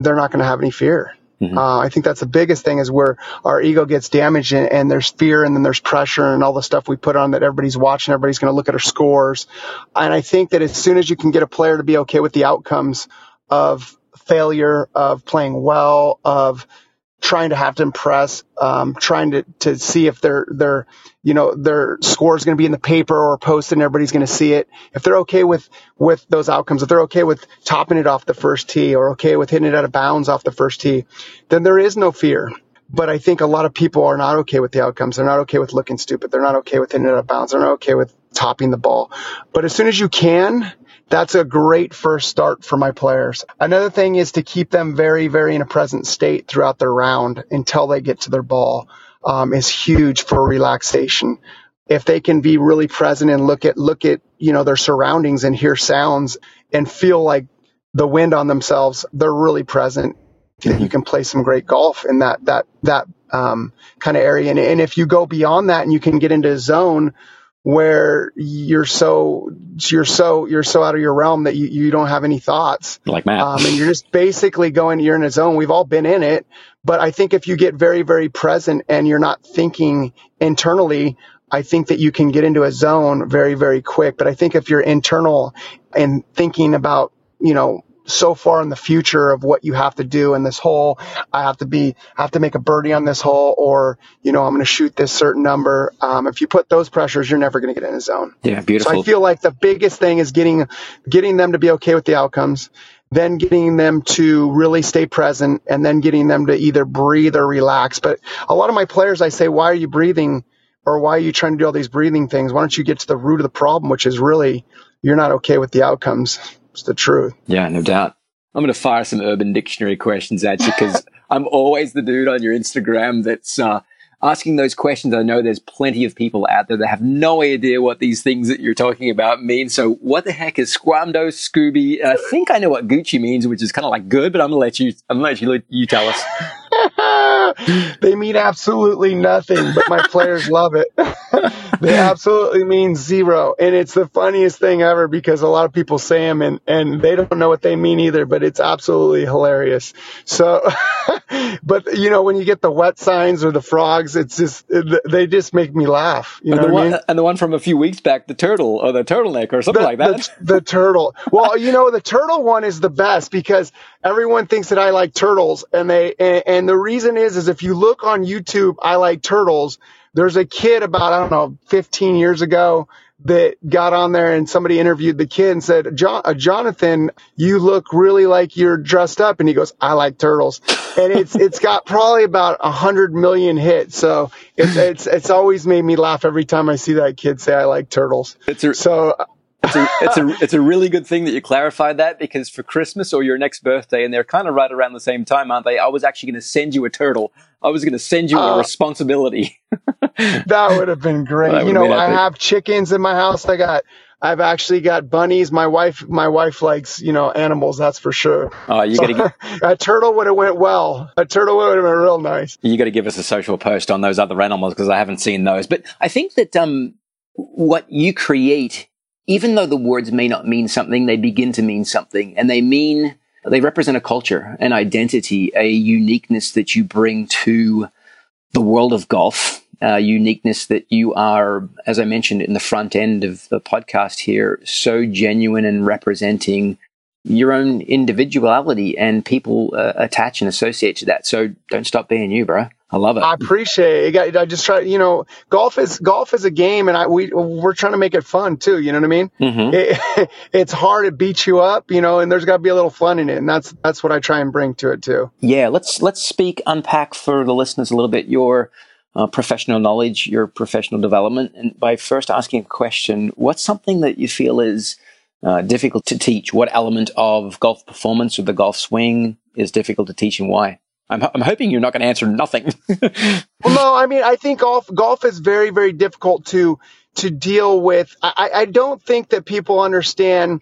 they're not going to have any fear. Mm-hmm. Uh, I think that's the biggest thing is where our ego gets damaged and, and, there's fear and then there's pressure and all the stuff we put on that everybody's watching, everybody's going to look at our scores. And I think that as soon as you can get a player to be okay with the outcomes of failure, of playing well, of trying to have to impress, um, trying to, to see if their their you know their score is going to be in the paper or posted and everybody's going to see it. If they're okay with with those outcomes, if they're okay with topping it off the first tee or okay with hitting it out of bounds off the first tee, then there is no fear. But I think a lot of people are not okay with the outcomes. They're not okay with looking stupid. They're not okay with hitting it out of bounds. They're not okay with topping the ball. But as soon as you can, that's a great first start for my players. Another thing is to keep them very, very in a present state throughout their round until they get to their ball um, is huge for relaxation. If they can be really present and look at look at you know their surroundings and hear sounds and feel like the wind on themselves, they're really present. Mm-hmm. You can play some great golf in that that that um, kind of area. And, and if you go beyond that and you can get into a zone where you're so you're so you're so out of your realm that you, you don't have any thoughts. Like Matt. Um, and you're just basically going you're in a zone. We've all been in it. But I think if you get very very present and you're not thinking internally I think that you can get into a zone very very quick. But I think if you're internal and thinking about you know so far in the future of what you have to do in this hole. I have to be, I have to make a birdie on this hole, or you know, I'm going to shoot this certain number. Um, if you put those pressures, you're never going to get in the zone. Yeah, beautiful. So I feel like the biggest thing is getting getting them to be okay with the outcomes, then getting them to really stay present, and then getting them to either breathe or relax. But a lot of my players, I say, why are you breathing? Or why are you trying to do all these breathing things? Why don't you get to the root of the problem, which is really you're not okay with the outcomes. It's the truth. Yeah, no doubt. I'm going to fire some Urban Dictionary questions at you because *laughs* I'm always the dude on your Instagram that's uh, asking those questions. I know there's plenty of people out there that have no idea what these things that you're talking about mean. So, what the heck is Squamdo, Scooby? I think I know what Gucci means, which is kind of like good, but I'm gonna let you. I'm gonna let you you tell us. *laughs* *laughs* they mean absolutely nothing, but my players love it. *laughs* they absolutely mean zero. And it's the funniest thing ever because a lot of people say them and, and they don't know what they mean either, but it's absolutely hilarious. So, *laughs* but you know, when you get the wet signs or the frogs, it's just, they just make me laugh. You and know the one, I mean? And the one from a few weeks back, the turtle or the turtleneck or something the, like that. The, the turtle. Well, you know, the turtle one is the best because everyone thinks that I like turtles and they, and, and the reason is, is if you look on YouTube, I like turtles. There's a kid about, I don't know, 15 years ago that got on there and somebody interviewed the kid and said, John, uh, Jonathan, you look really like you're dressed up. And he goes, I like turtles. And it's, *laughs* it's got probably about a hundred million hits. So it's, it's, it's always made me laugh every time I see that kid say, I like turtles. It's a, so it's a, it's a *laughs* it's a really good thing that you clarified that because for Christmas or your next birthday, and they're kind of right around the same time, aren't they? I was actually going to send you a turtle. I was going to send you a Uh, responsibility. *laughs* that would have been great. You know, I have chickens in my house. I got, I've actually got bunnies. My wife, my wife likes, you know, animals. That's for sure. Oh, you got to *laughs* a turtle would have went well. A turtle would have been real nice. you got to give us a social post on those other animals because I haven't seen those. But I think that um, what you create, even though the words may not mean something, they begin to mean something, and they mean they represent a culture, an identity, a uniqueness that you bring to the world of golf. Uh, uniqueness that you are, as I mentioned in the front end of the podcast here, so genuine and representing your own individuality and people uh, attach and associate to that. So don't stop being you, bro. I love it. I appreciate it. I just try, you know, golf is golf is a game, and I we we're trying to make it fun too. You know what I mean? Mhm. It, *laughs* it's hard. It beats you up, you know, and there's got to be a little fun in it, and that's that's what I try and bring to it too. Yeah, let's let's speak, unpack for the listeners a little bit your uh, professional knowledge, your professional development, and by first asking a question: What's something that you feel is uh, difficult to teach? What element of golf performance or the golf swing is difficult to teach, and why? I'm I'm hoping you're not going to answer nothing. *laughs* Well, no, I mean, I think golf golf is very very difficult to to deal with. I, I don't think that people understand.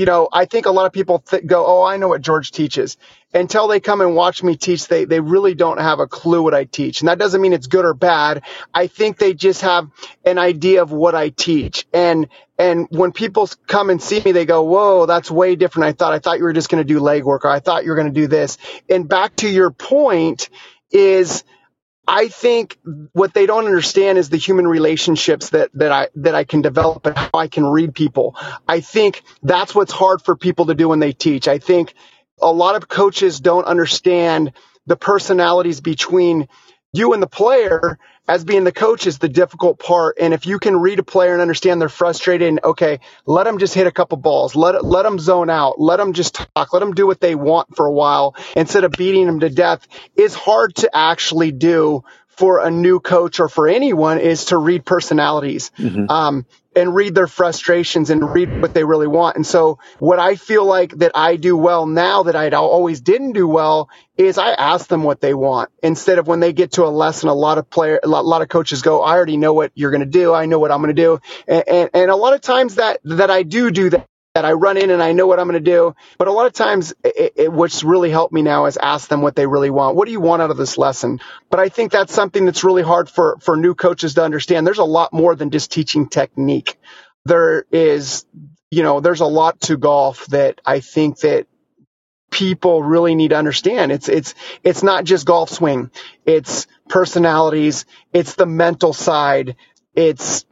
You know, I think a lot of people th- go, "Oh, I know what George teaches." Until they come and watch me teach, they they really don't have a clue what I teach, and that doesn't mean it's good or bad. I think they just have an idea of what I teach, and and when people come and see me, they go, "Whoa, that's way different." I thought I thought you were just going to do leg work, or I thought you were going to do this. And back to your point is I think what they don't understand is the human relationships that, that I that I can develop and how I can read people. I think that's what's hard for people to do when they teach. I think a lot of coaches don't understand the personalities between you and the player as being the coach is the difficult part. And if you can read a player and understand they're frustrated and okay, let them just hit a couple balls. Let let them zone out. Let them just talk. Let them do what they want for a while instead of beating them to death is hard to actually do for a new coach or for anyone is to read personalities. Um, and read their frustrations and read what they really want. And so what I feel like that I do well now that I always didn't do well is I ask them what they want instead of when they get to a lesson, a lot of player, a lot, a lot of coaches go, I already know what you're going to do. I know what I'm going to do. And, and, and a lot of times that, that I do do that. That I run in and I know what I'm going to do, but a lot of times, it, it, what's really helped me now is ask them what they really want. What do you want out of this lesson? But I think that's something that's really hard for for new coaches to understand. There's a lot more than just teaching technique. There is, you know, there's a lot to golf that I think that people really need to understand. It's it's it's not just golf swing. It's personalities. It's the mental side. It's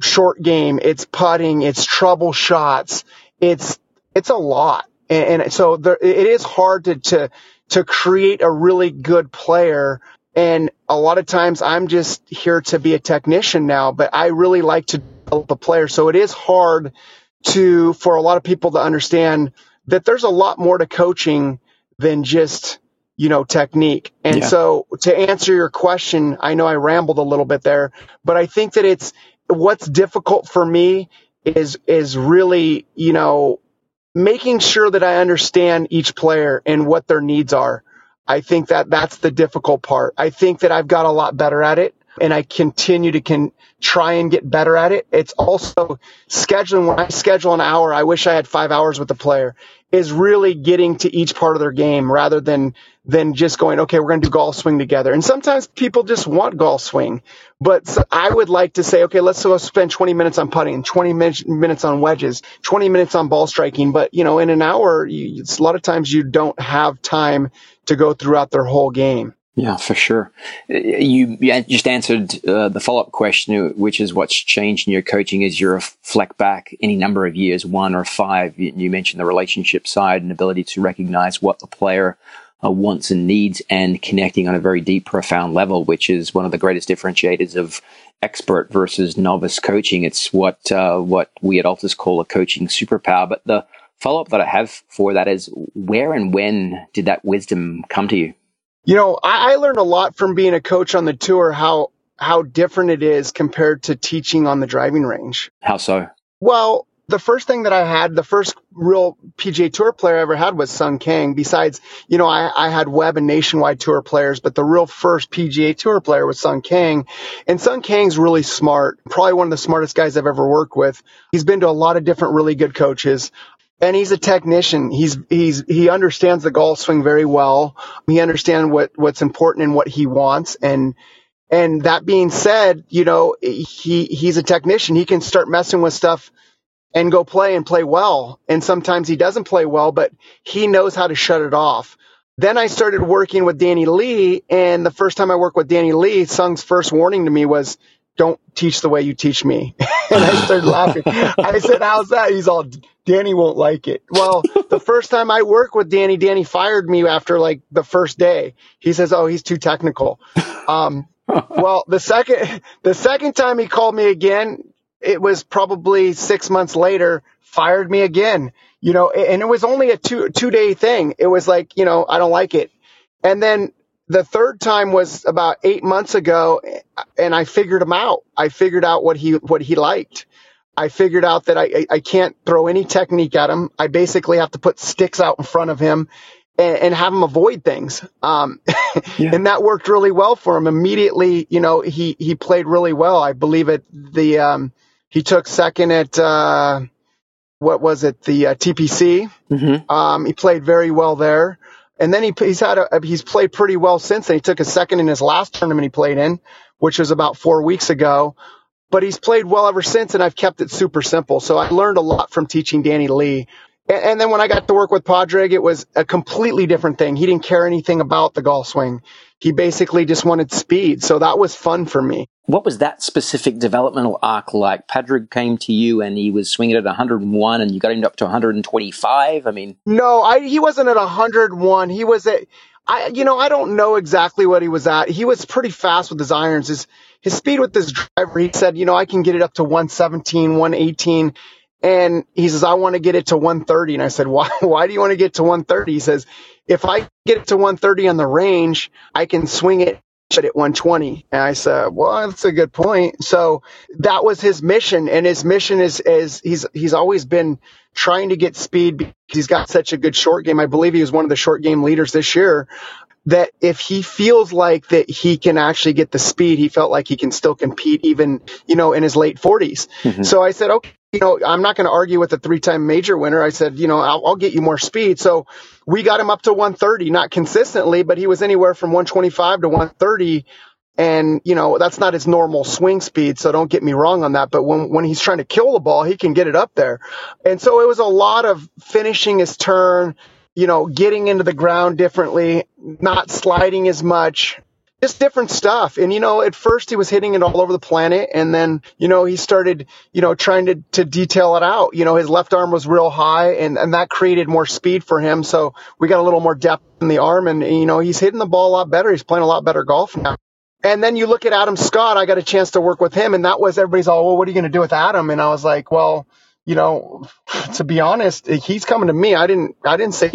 short game. It's putting. It's trouble shots. It's it's a lot. and, and so there, it is hard to, to to create a really good player. And a lot of times I'm just here to be a technician now, but I really like to develop a player. So it is hard to for a lot of people to understand that there's a lot more to coaching than just you know technique and yeah. so to answer your question i know i rambled a little bit there but i think that it's what's difficult for me is is really you know making sure that i understand each player and what their needs are i think that that's the difficult part i think that i've got a lot better at it and I continue to can try and get better at it. It's also scheduling. When I schedule an hour, I wish I had five hours with the player. Is really getting to each part of their game rather than than just going, okay, we're going to do golf swing together. And sometimes people just want golf swing, but I would like to say, okay, let's go spend 20 minutes on putting, 20 minutes on wedges, 20 minutes on ball striking. But you know, in an hour, you, a lot of times you don't have time to go throughout their whole game. Yeah, for sure. You, just answered uh, the follow up question, which is what's changed in your coaching as you reflect back any number of years, one or five. You mentioned the relationship side and ability to recognize what the player uh, wants and needs and connecting on a very deep, profound level, which is one of the greatest differentiators of expert versus novice coaching. It's what uh, what we at Altus call a coaching superpower. But the follow up that I have for that is where and when did that wisdom come to you? You know, I, I learned a lot from being a coach on the tour how how different it is compared to teaching on the driving range. How so? Well, the first thing that I had, the first real PGA Tour player I ever had was Sung Kang. Besides, you know, I, I had Webb and Nationwide Tour players, but the real first PGA Tour player was Sung Kang. And Sung Kang's really smart, probably one of the smartest guys I've ever worked with. He's been to a lot of different really good coaches and he's a technician. He's he's he understands the golf swing very well. He understands what what's important and what he wants. And and that being said, you know he he's a technician. He can start messing with stuff and go play and play well. And sometimes he doesn't play well, but he knows how to shut it off. Then I started working with Danny Lee, and the first time I worked with Danny Lee, Sung's first warning to me was, "Don't teach the way you teach me." *laughs* and I started laughing. I said, "How's that?" He's all, Danny won't like it. Well, the first time I worked with Danny, Danny fired me after like the first day. He says, "Oh, he's too technical." Um, *laughs* well, the second the second time he called me again, it was probably six months later. Fired me again. You know, and it was only a two two day thing. It was like, you know, I don't like it. And then the third time was about eight months ago, and I figured him out. I figured out what he what he liked. I figured out that I, I can't throw any technique at him. I basically have to put sticks out in front of him and, and have him avoid things. Um, *laughs* yeah. and that worked really well for him. Immediately, you know, he, he played really well. I believe it, the, um, he took second at, uh, what was it? The uh, TPC. Mm-hmm. Um, he played very well there. And then he, he's had a, he's played pretty well since then. He took a second in his last tournament he played in, which was about four weeks ago but he's played well ever since, and I've kept it super simple. So I learned a lot from teaching Danny Lee. And, and then when I got to work with Padraig, it was a completely different thing. He didn't care anything about the golf swing. He basically just wanted speed. So that was fun for me. What was that specific developmental arc like? Padraig came to you and he was swinging at 101 and you got him up to 125. I mean, no, I, he wasn't at 101. He was at, I, you know, I don't know exactly what he was at. He was pretty fast with his irons. His, his speed with this driver, he said, you know, I can get it up to 117, 118. And he says, I want to get it to 130. And I said, why, *laughs* why do you want to get to 130? He says, if I get it to 130 on the range, I can swing it at 120. And I said, well, that's a good point. So that was his mission. And his mission is, is he's, he's always been trying to get speed because he's got such a good short game. I believe he was one of the short game leaders this year that if he feels like that he can actually get the speed, he felt like he can still compete even, you know, in his late 40s. Mm-hmm. So I said, okay, you know, I'm not going to argue with a three time major winner. I said, you know, I'll, I'll, get you more speed. So we got him up to 130, not consistently, but he was anywhere from 125 to 130. And, you know, that's not his normal swing speed. So don't get me wrong on that. But when, when he's trying to kill the ball, he can get it up there. And so it was a lot of finishing his turn, you know, getting into the ground differently, not sliding as much. Just different stuff. And, you know, at first he was hitting it all over the planet. And then, you know, he started, you know, trying to, to detail it out. You know, his left arm was real high and, and that created more speed for him. So we got a little more depth in the arm and, you know, he's hitting the ball a lot better. He's playing a lot better golf now. And then you look at Adam Scott, I got a chance to work with him and that was everybody's all, well, what are you going to do with Adam? And I was like, well, you know, *sighs* to be honest, he's coming to me. I didn't, I didn't say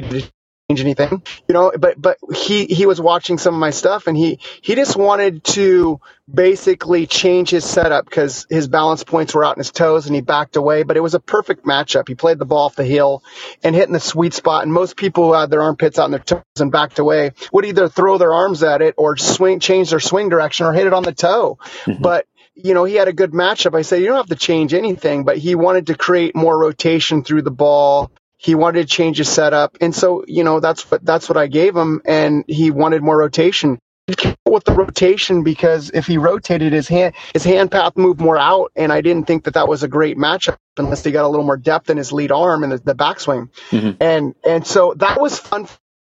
change anything, you know, but, but he, he was watching some of my stuff and he, he just wanted to basically change his setup because his balance points were out in his toes and he backed away, but it was a perfect matchup. He played the ball off the heel and hitting the sweet spot. And most people who had their armpits out in their toes and backed away would either throw their arms at it or swing, change their swing direction or hit it on the toe. Mm-hmm. But you know, he had a good matchup. I said, you don't have to change anything, but he wanted to create more rotation through the ball. He wanted to change his setup. And so, you know, that's what, that's what I gave him. And he wanted more rotation with the rotation because if he rotated his hand, his hand path moved more out. And I didn't think that that was a great matchup unless he got a little more depth in his lead arm and the, the backswing. Mm-hmm. And, and so that was fun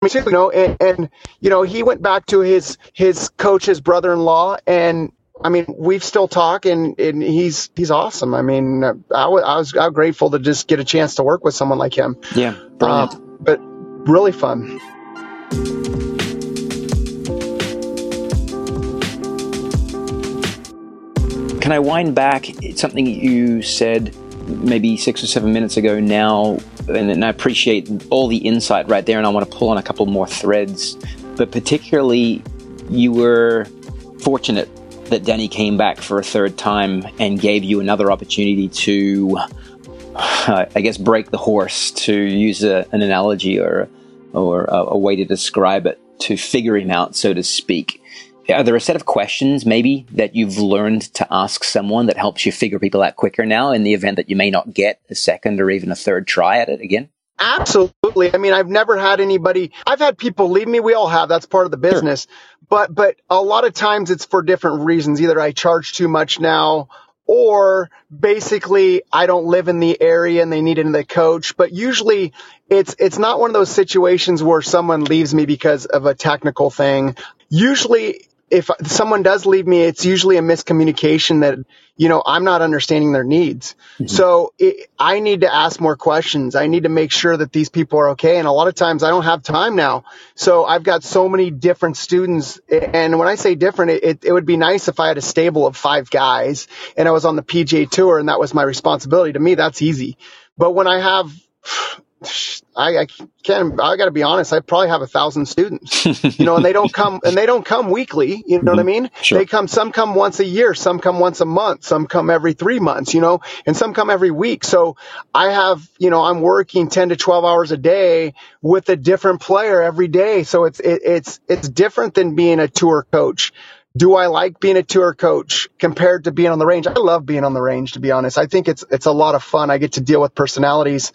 you know, and, and, you know, he went back to his, his coach, his brother-in-law, and I mean, we've still talk, and, and he's he's awesome. I mean, I, w- I was I'm grateful to just get a chance to work with someone like him. Yeah, brilliant. Uh, but really fun. Can I wind back something you said maybe six or seven minutes ago now, and, and I appreciate all the insight right there, and I want to pull on a couple more threads, but particularly you were fortunate that Danny came back for a third time and gave you another opportunity to, uh, I guess, break the horse, to use a, an analogy or, or a, a way to describe it, to figure him out, so to speak. Are there a set of questions maybe that you've learned to ask someone that helps you figure people out quicker now in the event that you may not get a second or even a third try at it again? Absolutely. I mean, I've never had anybody, I've had people leave me. We all have. That's part of the business. Sure. But, but a lot of times it's for different reasons. Either I charge too much now or basically I don't live in the area and they need another coach. But usually it's, it's not one of those situations where someone leaves me because of a technical thing. Usually if someone does leave me, it's usually a miscommunication that, you know, I'm not understanding their needs. Mm-hmm. So it, I need to ask more questions. I need to make sure that these people are okay. And a lot of times I don't have time now. So I've got so many different students. And when I say different, it, it, it would be nice if I had a stable of five guys and I was on the PGA tour and that was my responsibility. To me, that's easy. But when I have I, I can't, I got to be honest. I probably have a thousand students, you know, and they don't *laughs* come, and they don't come weekly. You know mm-hmm. what I mm-hmm. mean? Sure. They come, some come once a year, some come once a month, some come every three months, you know, and some come every week. So I have, you know, I'm working 10 to 12 hours a day with a different player every day. So it's, it, it's, it's different than being a tour coach. Do I like being a tour coach compared to being on the range? I love being on the range, to be honest. I think it's, it's a lot of fun. I get to deal with personalities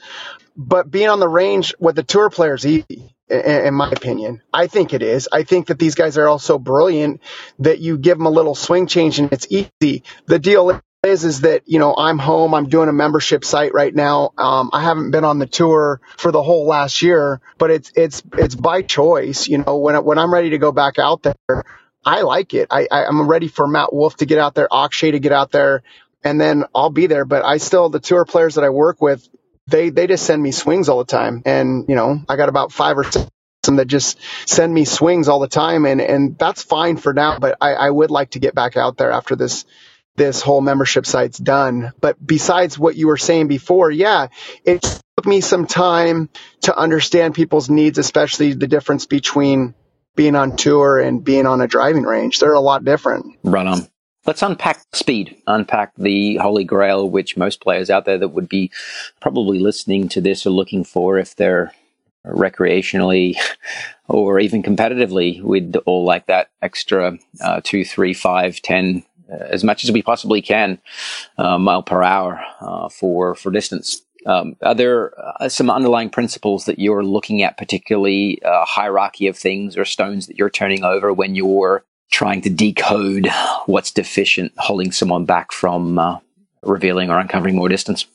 but being on the range with the tour players easy in my opinion. I think it is. I think that these guys are all so brilliant that you give them a little swing change and it's easy. The deal is, is that, you know, I'm home. I'm doing a membership site right now. Um, I haven't been on the tour for the whole last year, but it's, it's, it's by choice. You know, when, when I'm ready to go back out there, I like it. I, I, am ready for Matt Wolff to get out there, Akshay to get out there, and then I'll be there. But I still, the tour players that I work with, they they just send me swings all the time, and you know I got about five or six that just send me swings all the time, and and that's fine for now. But I, I would like to get back out there after this this whole membership site's done. But besides what you were saying before, yeah, it took me some time to understand people's needs, especially the difference between being on tour and being on a driving range. They're a lot different. Right on. Let's unpack speed, unpack the holy grail, which most players out there that would be probably listening to this are looking for if they're recreationally *laughs* or even competitively. We'd all like that extra uh, two, three, five, ten, uh, as much as we possibly can, uh, mile per hour uh, for for distance. Um, are there uh, some underlying principles that you're looking at, particularly uh, hierarchy of things or stones that you're turning over when you're trying to decode what's deficient, holding someone back from uh, revealing or uncovering more distance.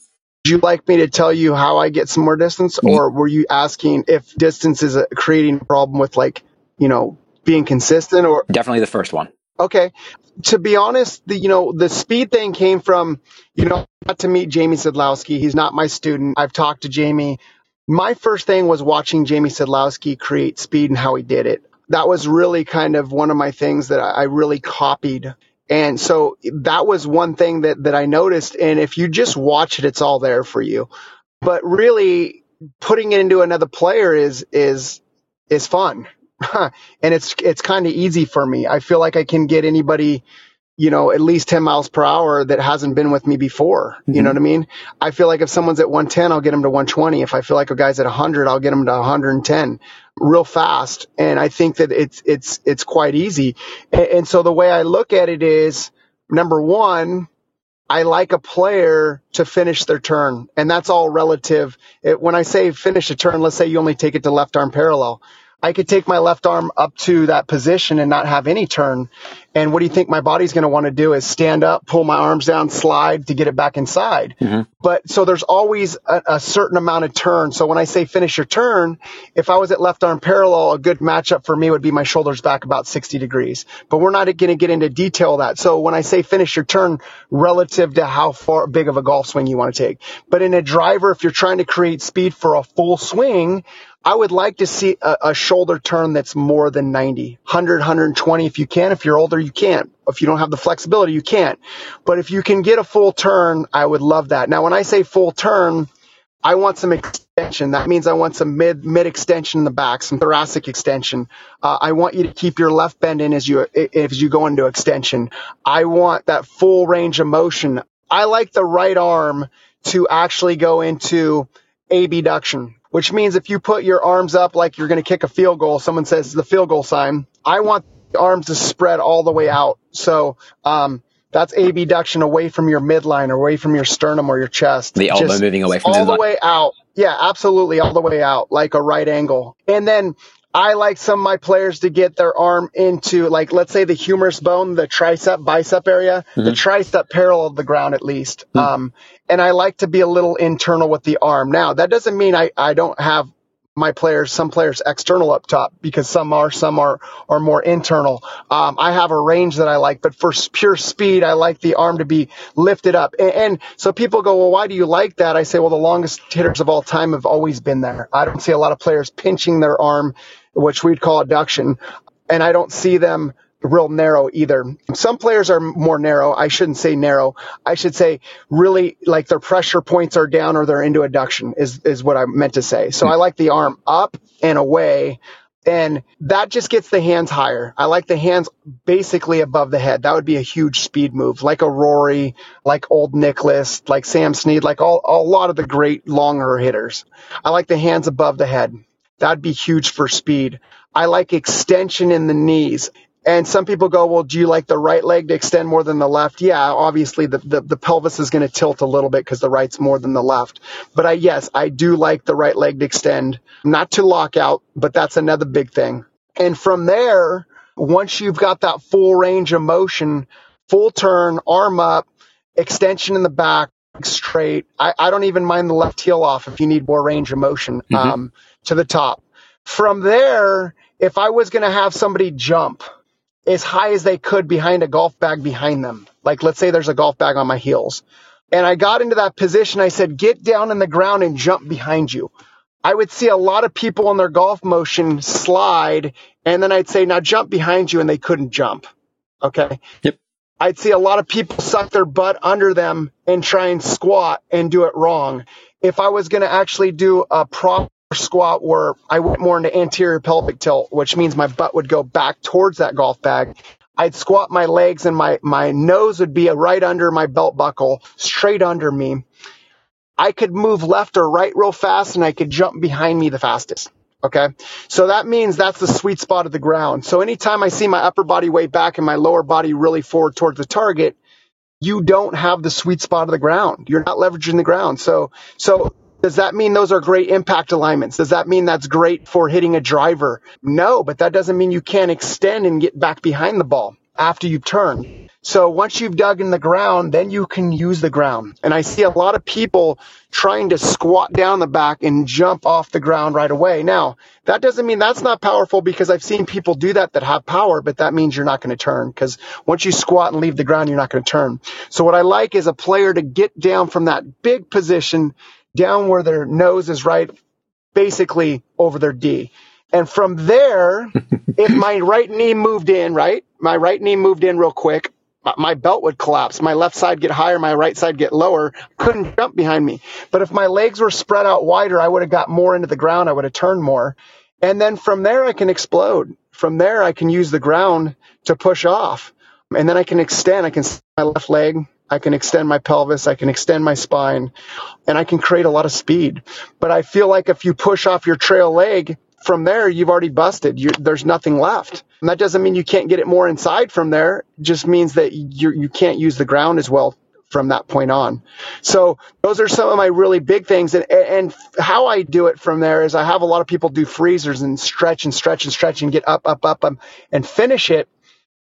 Would you like me to tell you how I get some more distance, or were you asking if distance is a, creating a problem with like, you know, being consistent or Definitely the first one. Okay. To be honest, the you know the speed thing came from you know got to meet Jamie Sadlowski. He's not my student. I've talked to Jamie. My first thing was watching Jamie Sadlowski create speed and how he did it. That was really kind of one of my things that I really copied. And so that was one thing that that I noticed. And if you just watch it, it's all there for you. But really, putting it into another player is is is fun *laughs* and it's it's kind of easy for me. I feel like I can get anybody, you know, at least 10 miles per hour that hasn't been with me before. Mm-hmm. You know mm-hmm. what I mean? I feel like if someone's at 110, I'll get them to 120. If I feel like a guy's at 100, I'll get them to 110 real fast. And I think that it's it's it's quite easy. And, and so the way I look at it is number one. I like a player to finish their turn, and that's all relative. It, when I say finish a turn, let's say you only take it to left arm parallel I could take my left arm up to that position and not have any turn. And what do you think my body's going to want to do is stand up, pull my arms down, slide to get it back inside. Mm-hmm. But so there's always a, a, certain amount of turn. So when I say finish your turn, if I was at left arm parallel, a good matchup for me would be my shoulders back about 60 degrees. But we're not going to get into detail of that. So when I say finish your turn relative to how far big of a golf swing you want to take. But in a driver, if you're trying to create speed for a full swing, I would like to see a, a, shoulder turn that's more than 90, 100, 120 if you can. If you're older, you can't. If you don't have the flexibility, you can't. But if you can get a full turn, I would love that. Now, when I say full turn, I want some extension. That means I want some mid mid extension in the back, some thoracic extension. Uh, I want you to keep your left bend in as you as you go into extension. I want that full range of motion. I like the right arm to actually go into abduction which means if you put your arms up like you're going to kick a field goal, someone says the field goal sign. I want the arms to spread all the way out. So, um, that's abduction away from your midline, or away from your sternum or your chest. The elbow Just moving away from all the way out. Yeah, absolutely, all the way out, like a right angle. And then I like some of my players to get their arm into, like, let's say the humerus bone, the tricep, bicep area, mm-hmm. the tricep parallel the ground at least. Mm-hmm. Um, and I like to be a little internal with the arm. Now, that doesn't mean I, I don't have my players, some players external up top because some are, some are, are more internal. Um, I have a range that I like, but for pure speed, I like the arm to be lifted up. And, and, so people go, well, why do you like that? I say, well, the longest hitters of all time have always been there. I don't see a lot of players pinching their arm, which we'd call adduction. And I don't see them real narrow either. Some players are more narrow. I shouldn't say narrow. I should say really like their pressure points are down or they're into adduction is, is what I meant to say. So I like the arm up and away. And that just gets the hands higher. I like the hands basically above the head. That would be a huge speed move, like a Rory, like old Nicklaus, like Sam Snead, like all, a lot of the great longer hitters. I like the hands above the head. That'd be huge for speed. I like extension in the knees. And some people go, well, do you like the right leg to extend more than the left? Yeah, obviously the, the, the pelvis is going to tilt a little bit because the right's more than the left. But I, yes, I do like the right leg to extend, not to lock out, but that's another big thing. And from there, once you've got that full range of motion, full turn, arm up, extension in the back, straight. I, I don't even mind the left heel off if you need more range of motion mm-hmm. um, to the top. From there, if I was going to have somebody jump, as high as they could behind a golf bag behind them. Like, let's say there's a golf bag on my heels. And I got into that position. I said, get down in the ground and jump behind you. I would see a lot of people in their golf motion slide. And then I'd say, now jump behind you. And they couldn't jump. Okay. Yep. I'd see a lot of people suck their butt under them and try and squat and do it wrong. If I was going to actually do a proper squat where I went more into anterior pelvic tilt, which means my butt would go back towards that golf bag. I'd squat my legs and my, my nose would be right under my belt buckle, straight under me. I could move left or right real fast and I could jump behind me the fastest. Okay. So that means that's the sweet spot of the ground. So anytime I see my upper body way back and my lower body really forward towards the target, you don't have the sweet spot of the ground. You're not leveraging the ground. So, so does that mean those are great impact alignments? Does that mean that's great for hitting a driver? No, but that doesn't mean you can't extend and get back behind the ball after you turn. So once you've dug in the ground, then you can use the ground. And I see a lot of people trying to squat down the back and jump off the ground right away. Now, that doesn't mean that's not powerful because I've seen people do that that have power, but that means you're not going to turn because once you squat and leave the ground, you're not going to turn. So what I like is a player to get down from that big position down where their nose is right, basically over their D. And from there, if *laughs* my right knee moved in, right, my right knee moved in real quick, my belt would collapse. My left side get higher, my right side get lower. Couldn't jump behind me. But if my legs were spread out wider, I would have got more into the ground. I would have turned more. And then from there, I can explode. From there, I can use the ground to push off. And then I can extend. I can my left leg. I can extend my pelvis. I can extend my spine and I can create a lot of speed. But I feel like if you push off your trail leg, from there, you've already busted. You're, there's nothing left. And that doesn't mean you can't get it more inside from there. It just means that you you can't use the ground as well from that point on. So those are some of my really big things. And, and how I do it from there is I have a lot of people do freezers and stretch and stretch and stretch and get up, up, up, um, and finish it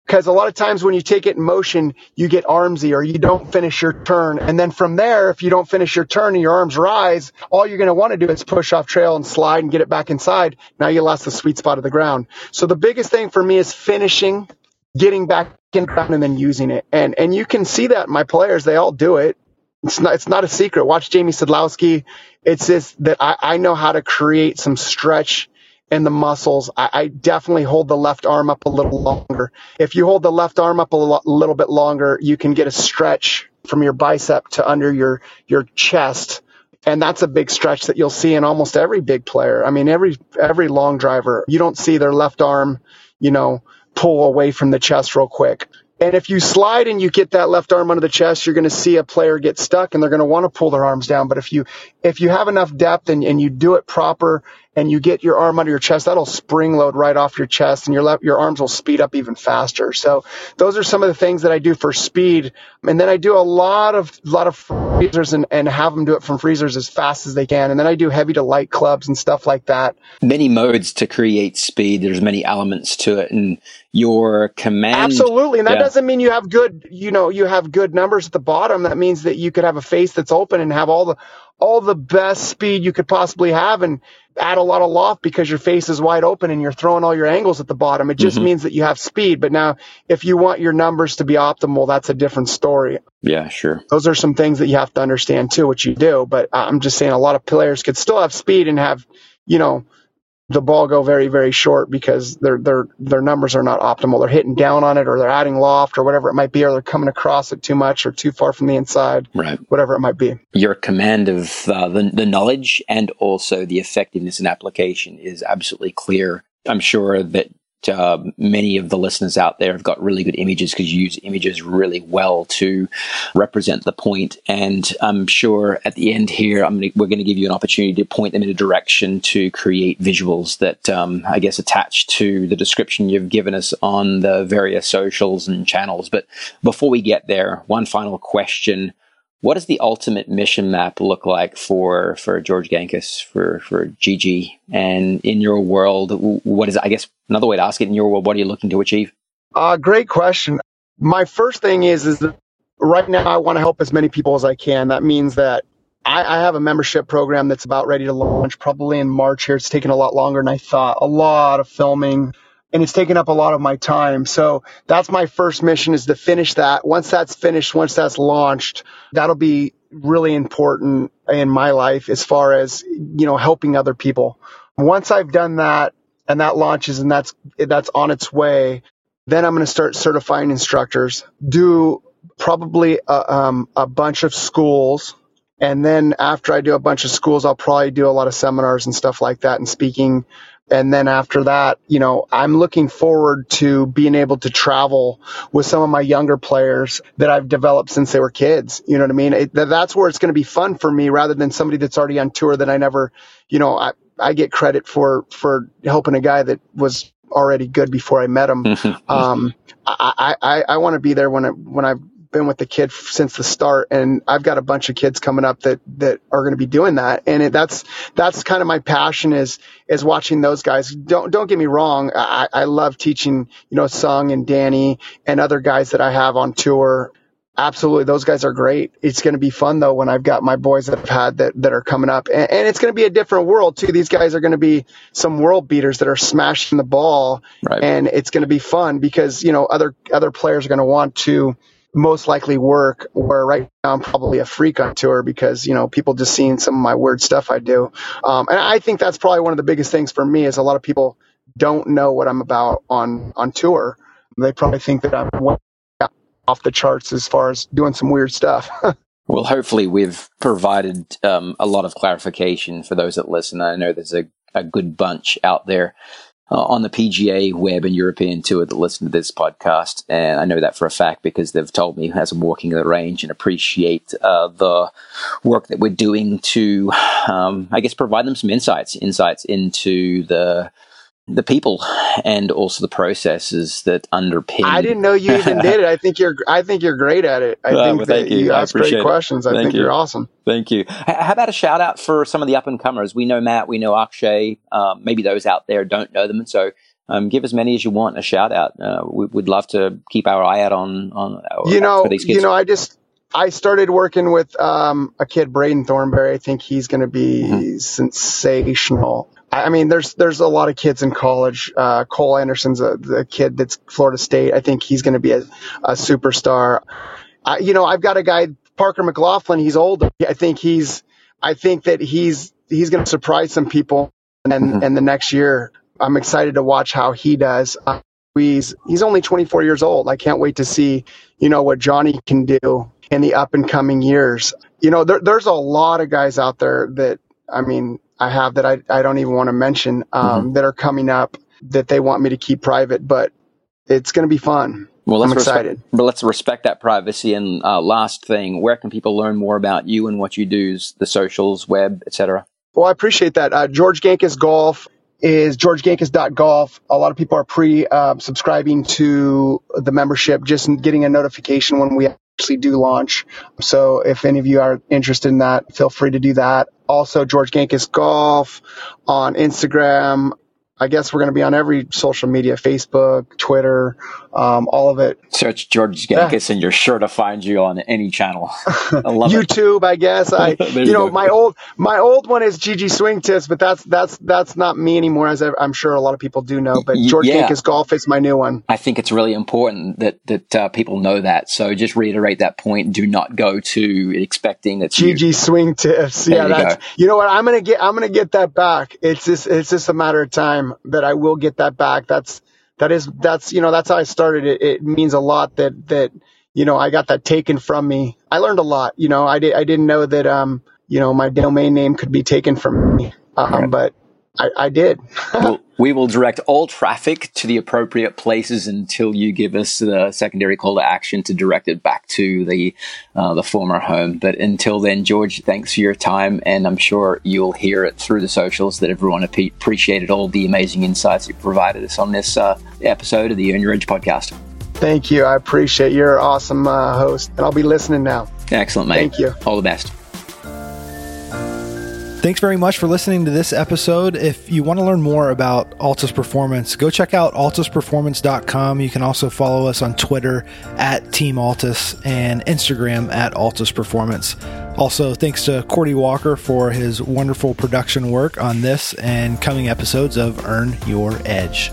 because a lot of times when you take it in motion, you get armsy or you don't finish your turn. And then from there, if you don't finish your turn and your arms rise, all you're going to want to do is push off trail and slide and get it back inside. Now you lost the sweet spot of the ground. So the biggest thing for me is finishing, getting back in ground and then using it. And, and you can see that my players, they all do it. It's not, it's not a secret. Watch Jamie Sadlowski. It's just that I, I know how to create some stretch and the muscles. I, I, definitely hold the left arm up a little longer. If you hold the left arm up a lo- little bit longer, you can get a stretch from your bicep to under your your chest. And that's a big stretch that you'll see in almost every big player. I mean, every every long driver, you don't see their left arm, you know, pull away from the chest real quick. And if you slide and you get that left arm under the chest, you're going to see a player get stuck and they're going to want to pull their arms down. But if you, if you have enough depth and, and you do it proper and you get your arm under your chest, that'll spring load right off your chest and your left, your arms will speed up even faster. So those are some of the things that I do for speed. And then I do a lot of, lot of freezers and, and have them do it from freezers as fast as they can. And then I do heavy to light clubs and stuff like that. Many modes to create speed. There's many elements to it and your command. Absolutely. And that yeah. doesn't mean you have good, you know, you have good numbers at the bottom. That means that you could have a face that's open and have all the, all the best speed you could possibly have and add a lot of loft because your face is wide open and you're throwing all your angles at the bottom. It just mm-hmm. means that you have speed. But now, if you want your numbers to be optimal, that's a different story. Yeah, sure. Those are some things that you have to understand too, which you do. But I'm just saying a lot of players could still have speed and have, you know, the ball go very very short because their their their numbers are not optimal. They're hitting down on it, or they're adding loft, or whatever it might be, or they're coming across it too much, or too far from the inside, right? Whatever it might be. Your command of uh, the the knowledge and also the effectiveness in application is absolutely clear. I'm sure that uh, many of the listeners out there have got really good images because you use images really well to represent the point. And I'm sure at the end here, gonna, we're going to give you an opportunity to point them in a direction to create visuals that um, I guess attach to the description you've given us on the various socials and channels. But before we get there, one final question what does the ultimate mission map look like for for George Gankas for for GG? And in your world, what is I guess another way to ask it? In your world, what are you looking to achieve? Uh, great question. My first thing is is that right now I want to help as many people as I can. That means that I, I have a membership program that's about ready to launch probably in March here. It's taken a lot longer than I thought. A lot of filming, and it's taken up a lot of my time. So that's my first mission is to finish that. Once that's finished, once that's launched, that'll be really important in my life as far as, you know, helping other people. Once I've done that and that launches and that's, that's on its way, then I'm going to start certifying instructors, do probably a, um, a bunch of schools. And then after I do a bunch of schools, I'll probably do a lot of seminars and stuff like that and speaking and then after that, you know, I'm looking forward to being able to travel with some of my younger players that I've developed since they were kids. You know what I mean? It, that's where it's going to be fun for me rather than somebody that's already on tour that I never, you know, I, I get credit for, for helping a guy that was already good before I met him. *laughs* um, I, I, I want to be there when I, when I've been with the kid since the start, and I've got a bunch of kids coming up that that are going to be doing that, and it, that's that's kind of my passion is is watching those guys. Don't don't get me wrong, I, I love teaching, you know, Sung and Danny and other guys that I have on tour. Absolutely, those guys are great. It's going to be fun though when I've got my boys that I've had that, that are coming up, and, and it's going to be a different world too. These guys are going to be some world beaters that are smashing the ball, right. and it's going to be fun because you know other other players are going to want to most likely work. Where right now I'm probably a freak on tour because you know people just seeing some of my weird stuff I do, um, and I think that's probably one of the biggest things for me is a lot of people don't know what I'm about on on tour. They probably think that I'm off the charts as far as doing some weird stuff. *laughs* well, hopefully, we've provided um, a lot of clarification for those that listen. I know there's a, a good bunch out there uh, on the PGA web and European tour that listen to this podcast. And I know that for a fact because they've told me as I'm walking the range and appreciate uh, the work that we're doing to, um, I guess, provide them some insights, insights into the the people and also the processes that underpin. I didn't know you even did it. I think you're. I think you're great at it. I uh, *laughs* think well, that you, you ask great questions. I think you. are awesome. Thank you. How about a shout out for some of the up and comers? We know Matt. We know Akshay. Um, maybe those out there don't know them, so um, give as many as you want a shout out. Uh, we, would love to keep our eye out on on. You know, you know, I just I started working with um, a kid, Braden Thornberry. I think he's going to be mm-hmm. sensational. I mean, there's there's a lot of kids in college. Uh, Cole Anderson's a, the kid that's Florida State. I think he's going to be a, a superstar. I, you know, I've got a guy, Parker McLaughlin. He's older. I think he's. I think that he's he's going to surprise some people, and mm-hmm. and the next year, I'm excited to watch how he does. Uh, he's he's only 24 years old. I can't wait to see you know what Johnny can do in the up and coming years. You know, there, there's a lot of guys out there that I mean I have that I, I don't even want to mention um, mm-hmm. that are coming up that they want me to keep private, but it's going to be fun. Well, let's I'm excited. Respect, but let's respect that privacy. And uh, last thing, where can people learn more about you and what you do? The socials, web, etc. Well, I appreciate that. Uh, George Gankas Golf is georgegankas.golf. A lot of people are pre uh, subscribing to the membership, just getting a notification when we actually do launch. So if any of you are interested in that, feel free to do that. Also, George Gankas Golf on Instagram. I guess we're going to be on every social media, Facebook, Twitter, um, all of it. Search George Gankas yeah. and you're sure to find you on any channel. *laughs* I love YouTube, it. I guess. I, *laughs* you, know, my old, my old one is GG Swing Tips, but that's, that's, that's not me anymore, as I'm sure a lot of people do know, but George yeah. Golf is my new one. I think it's really important that, that, uh, people know that. So just reiterate that point. Do not go to expecting that GG you. Swing Tips. There yeah. You that's, go. you know what? I'm going to get, I'm to get that back. It's just, it's just a matter of time that I will get that back. That's, that is that's you know that's how I started it. It means a lot that that you know I got that taken from me. I learned a lot. You know I did I didn't know that um you know my domain name could be taken from me. Um, right. but I, I did. *laughs* well, we will direct all traffic to the appropriate places until you give us the secondary call to action to direct it back to the uh, the former home. But until then, George, thanks for your time, and I'm sure you'll hear it through the socials that everyone appreciated all the amazing insights you provided us on this uh, episode of the Earn Your Edge podcast. Thank you. I appreciate you're an awesome uh, host, and I'll be listening now. Excellent, mate. Thank you. All the best. Thanks very much for listening to this episode. If you want to learn more about Altus Performance, go check out altusperformance.com. You can also follow us on Twitter at Team Altus and Instagram at Altus Performance. Also, thanks to Cordy Walker for his wonderful production work on this and coming episodes of Earn Your Edge.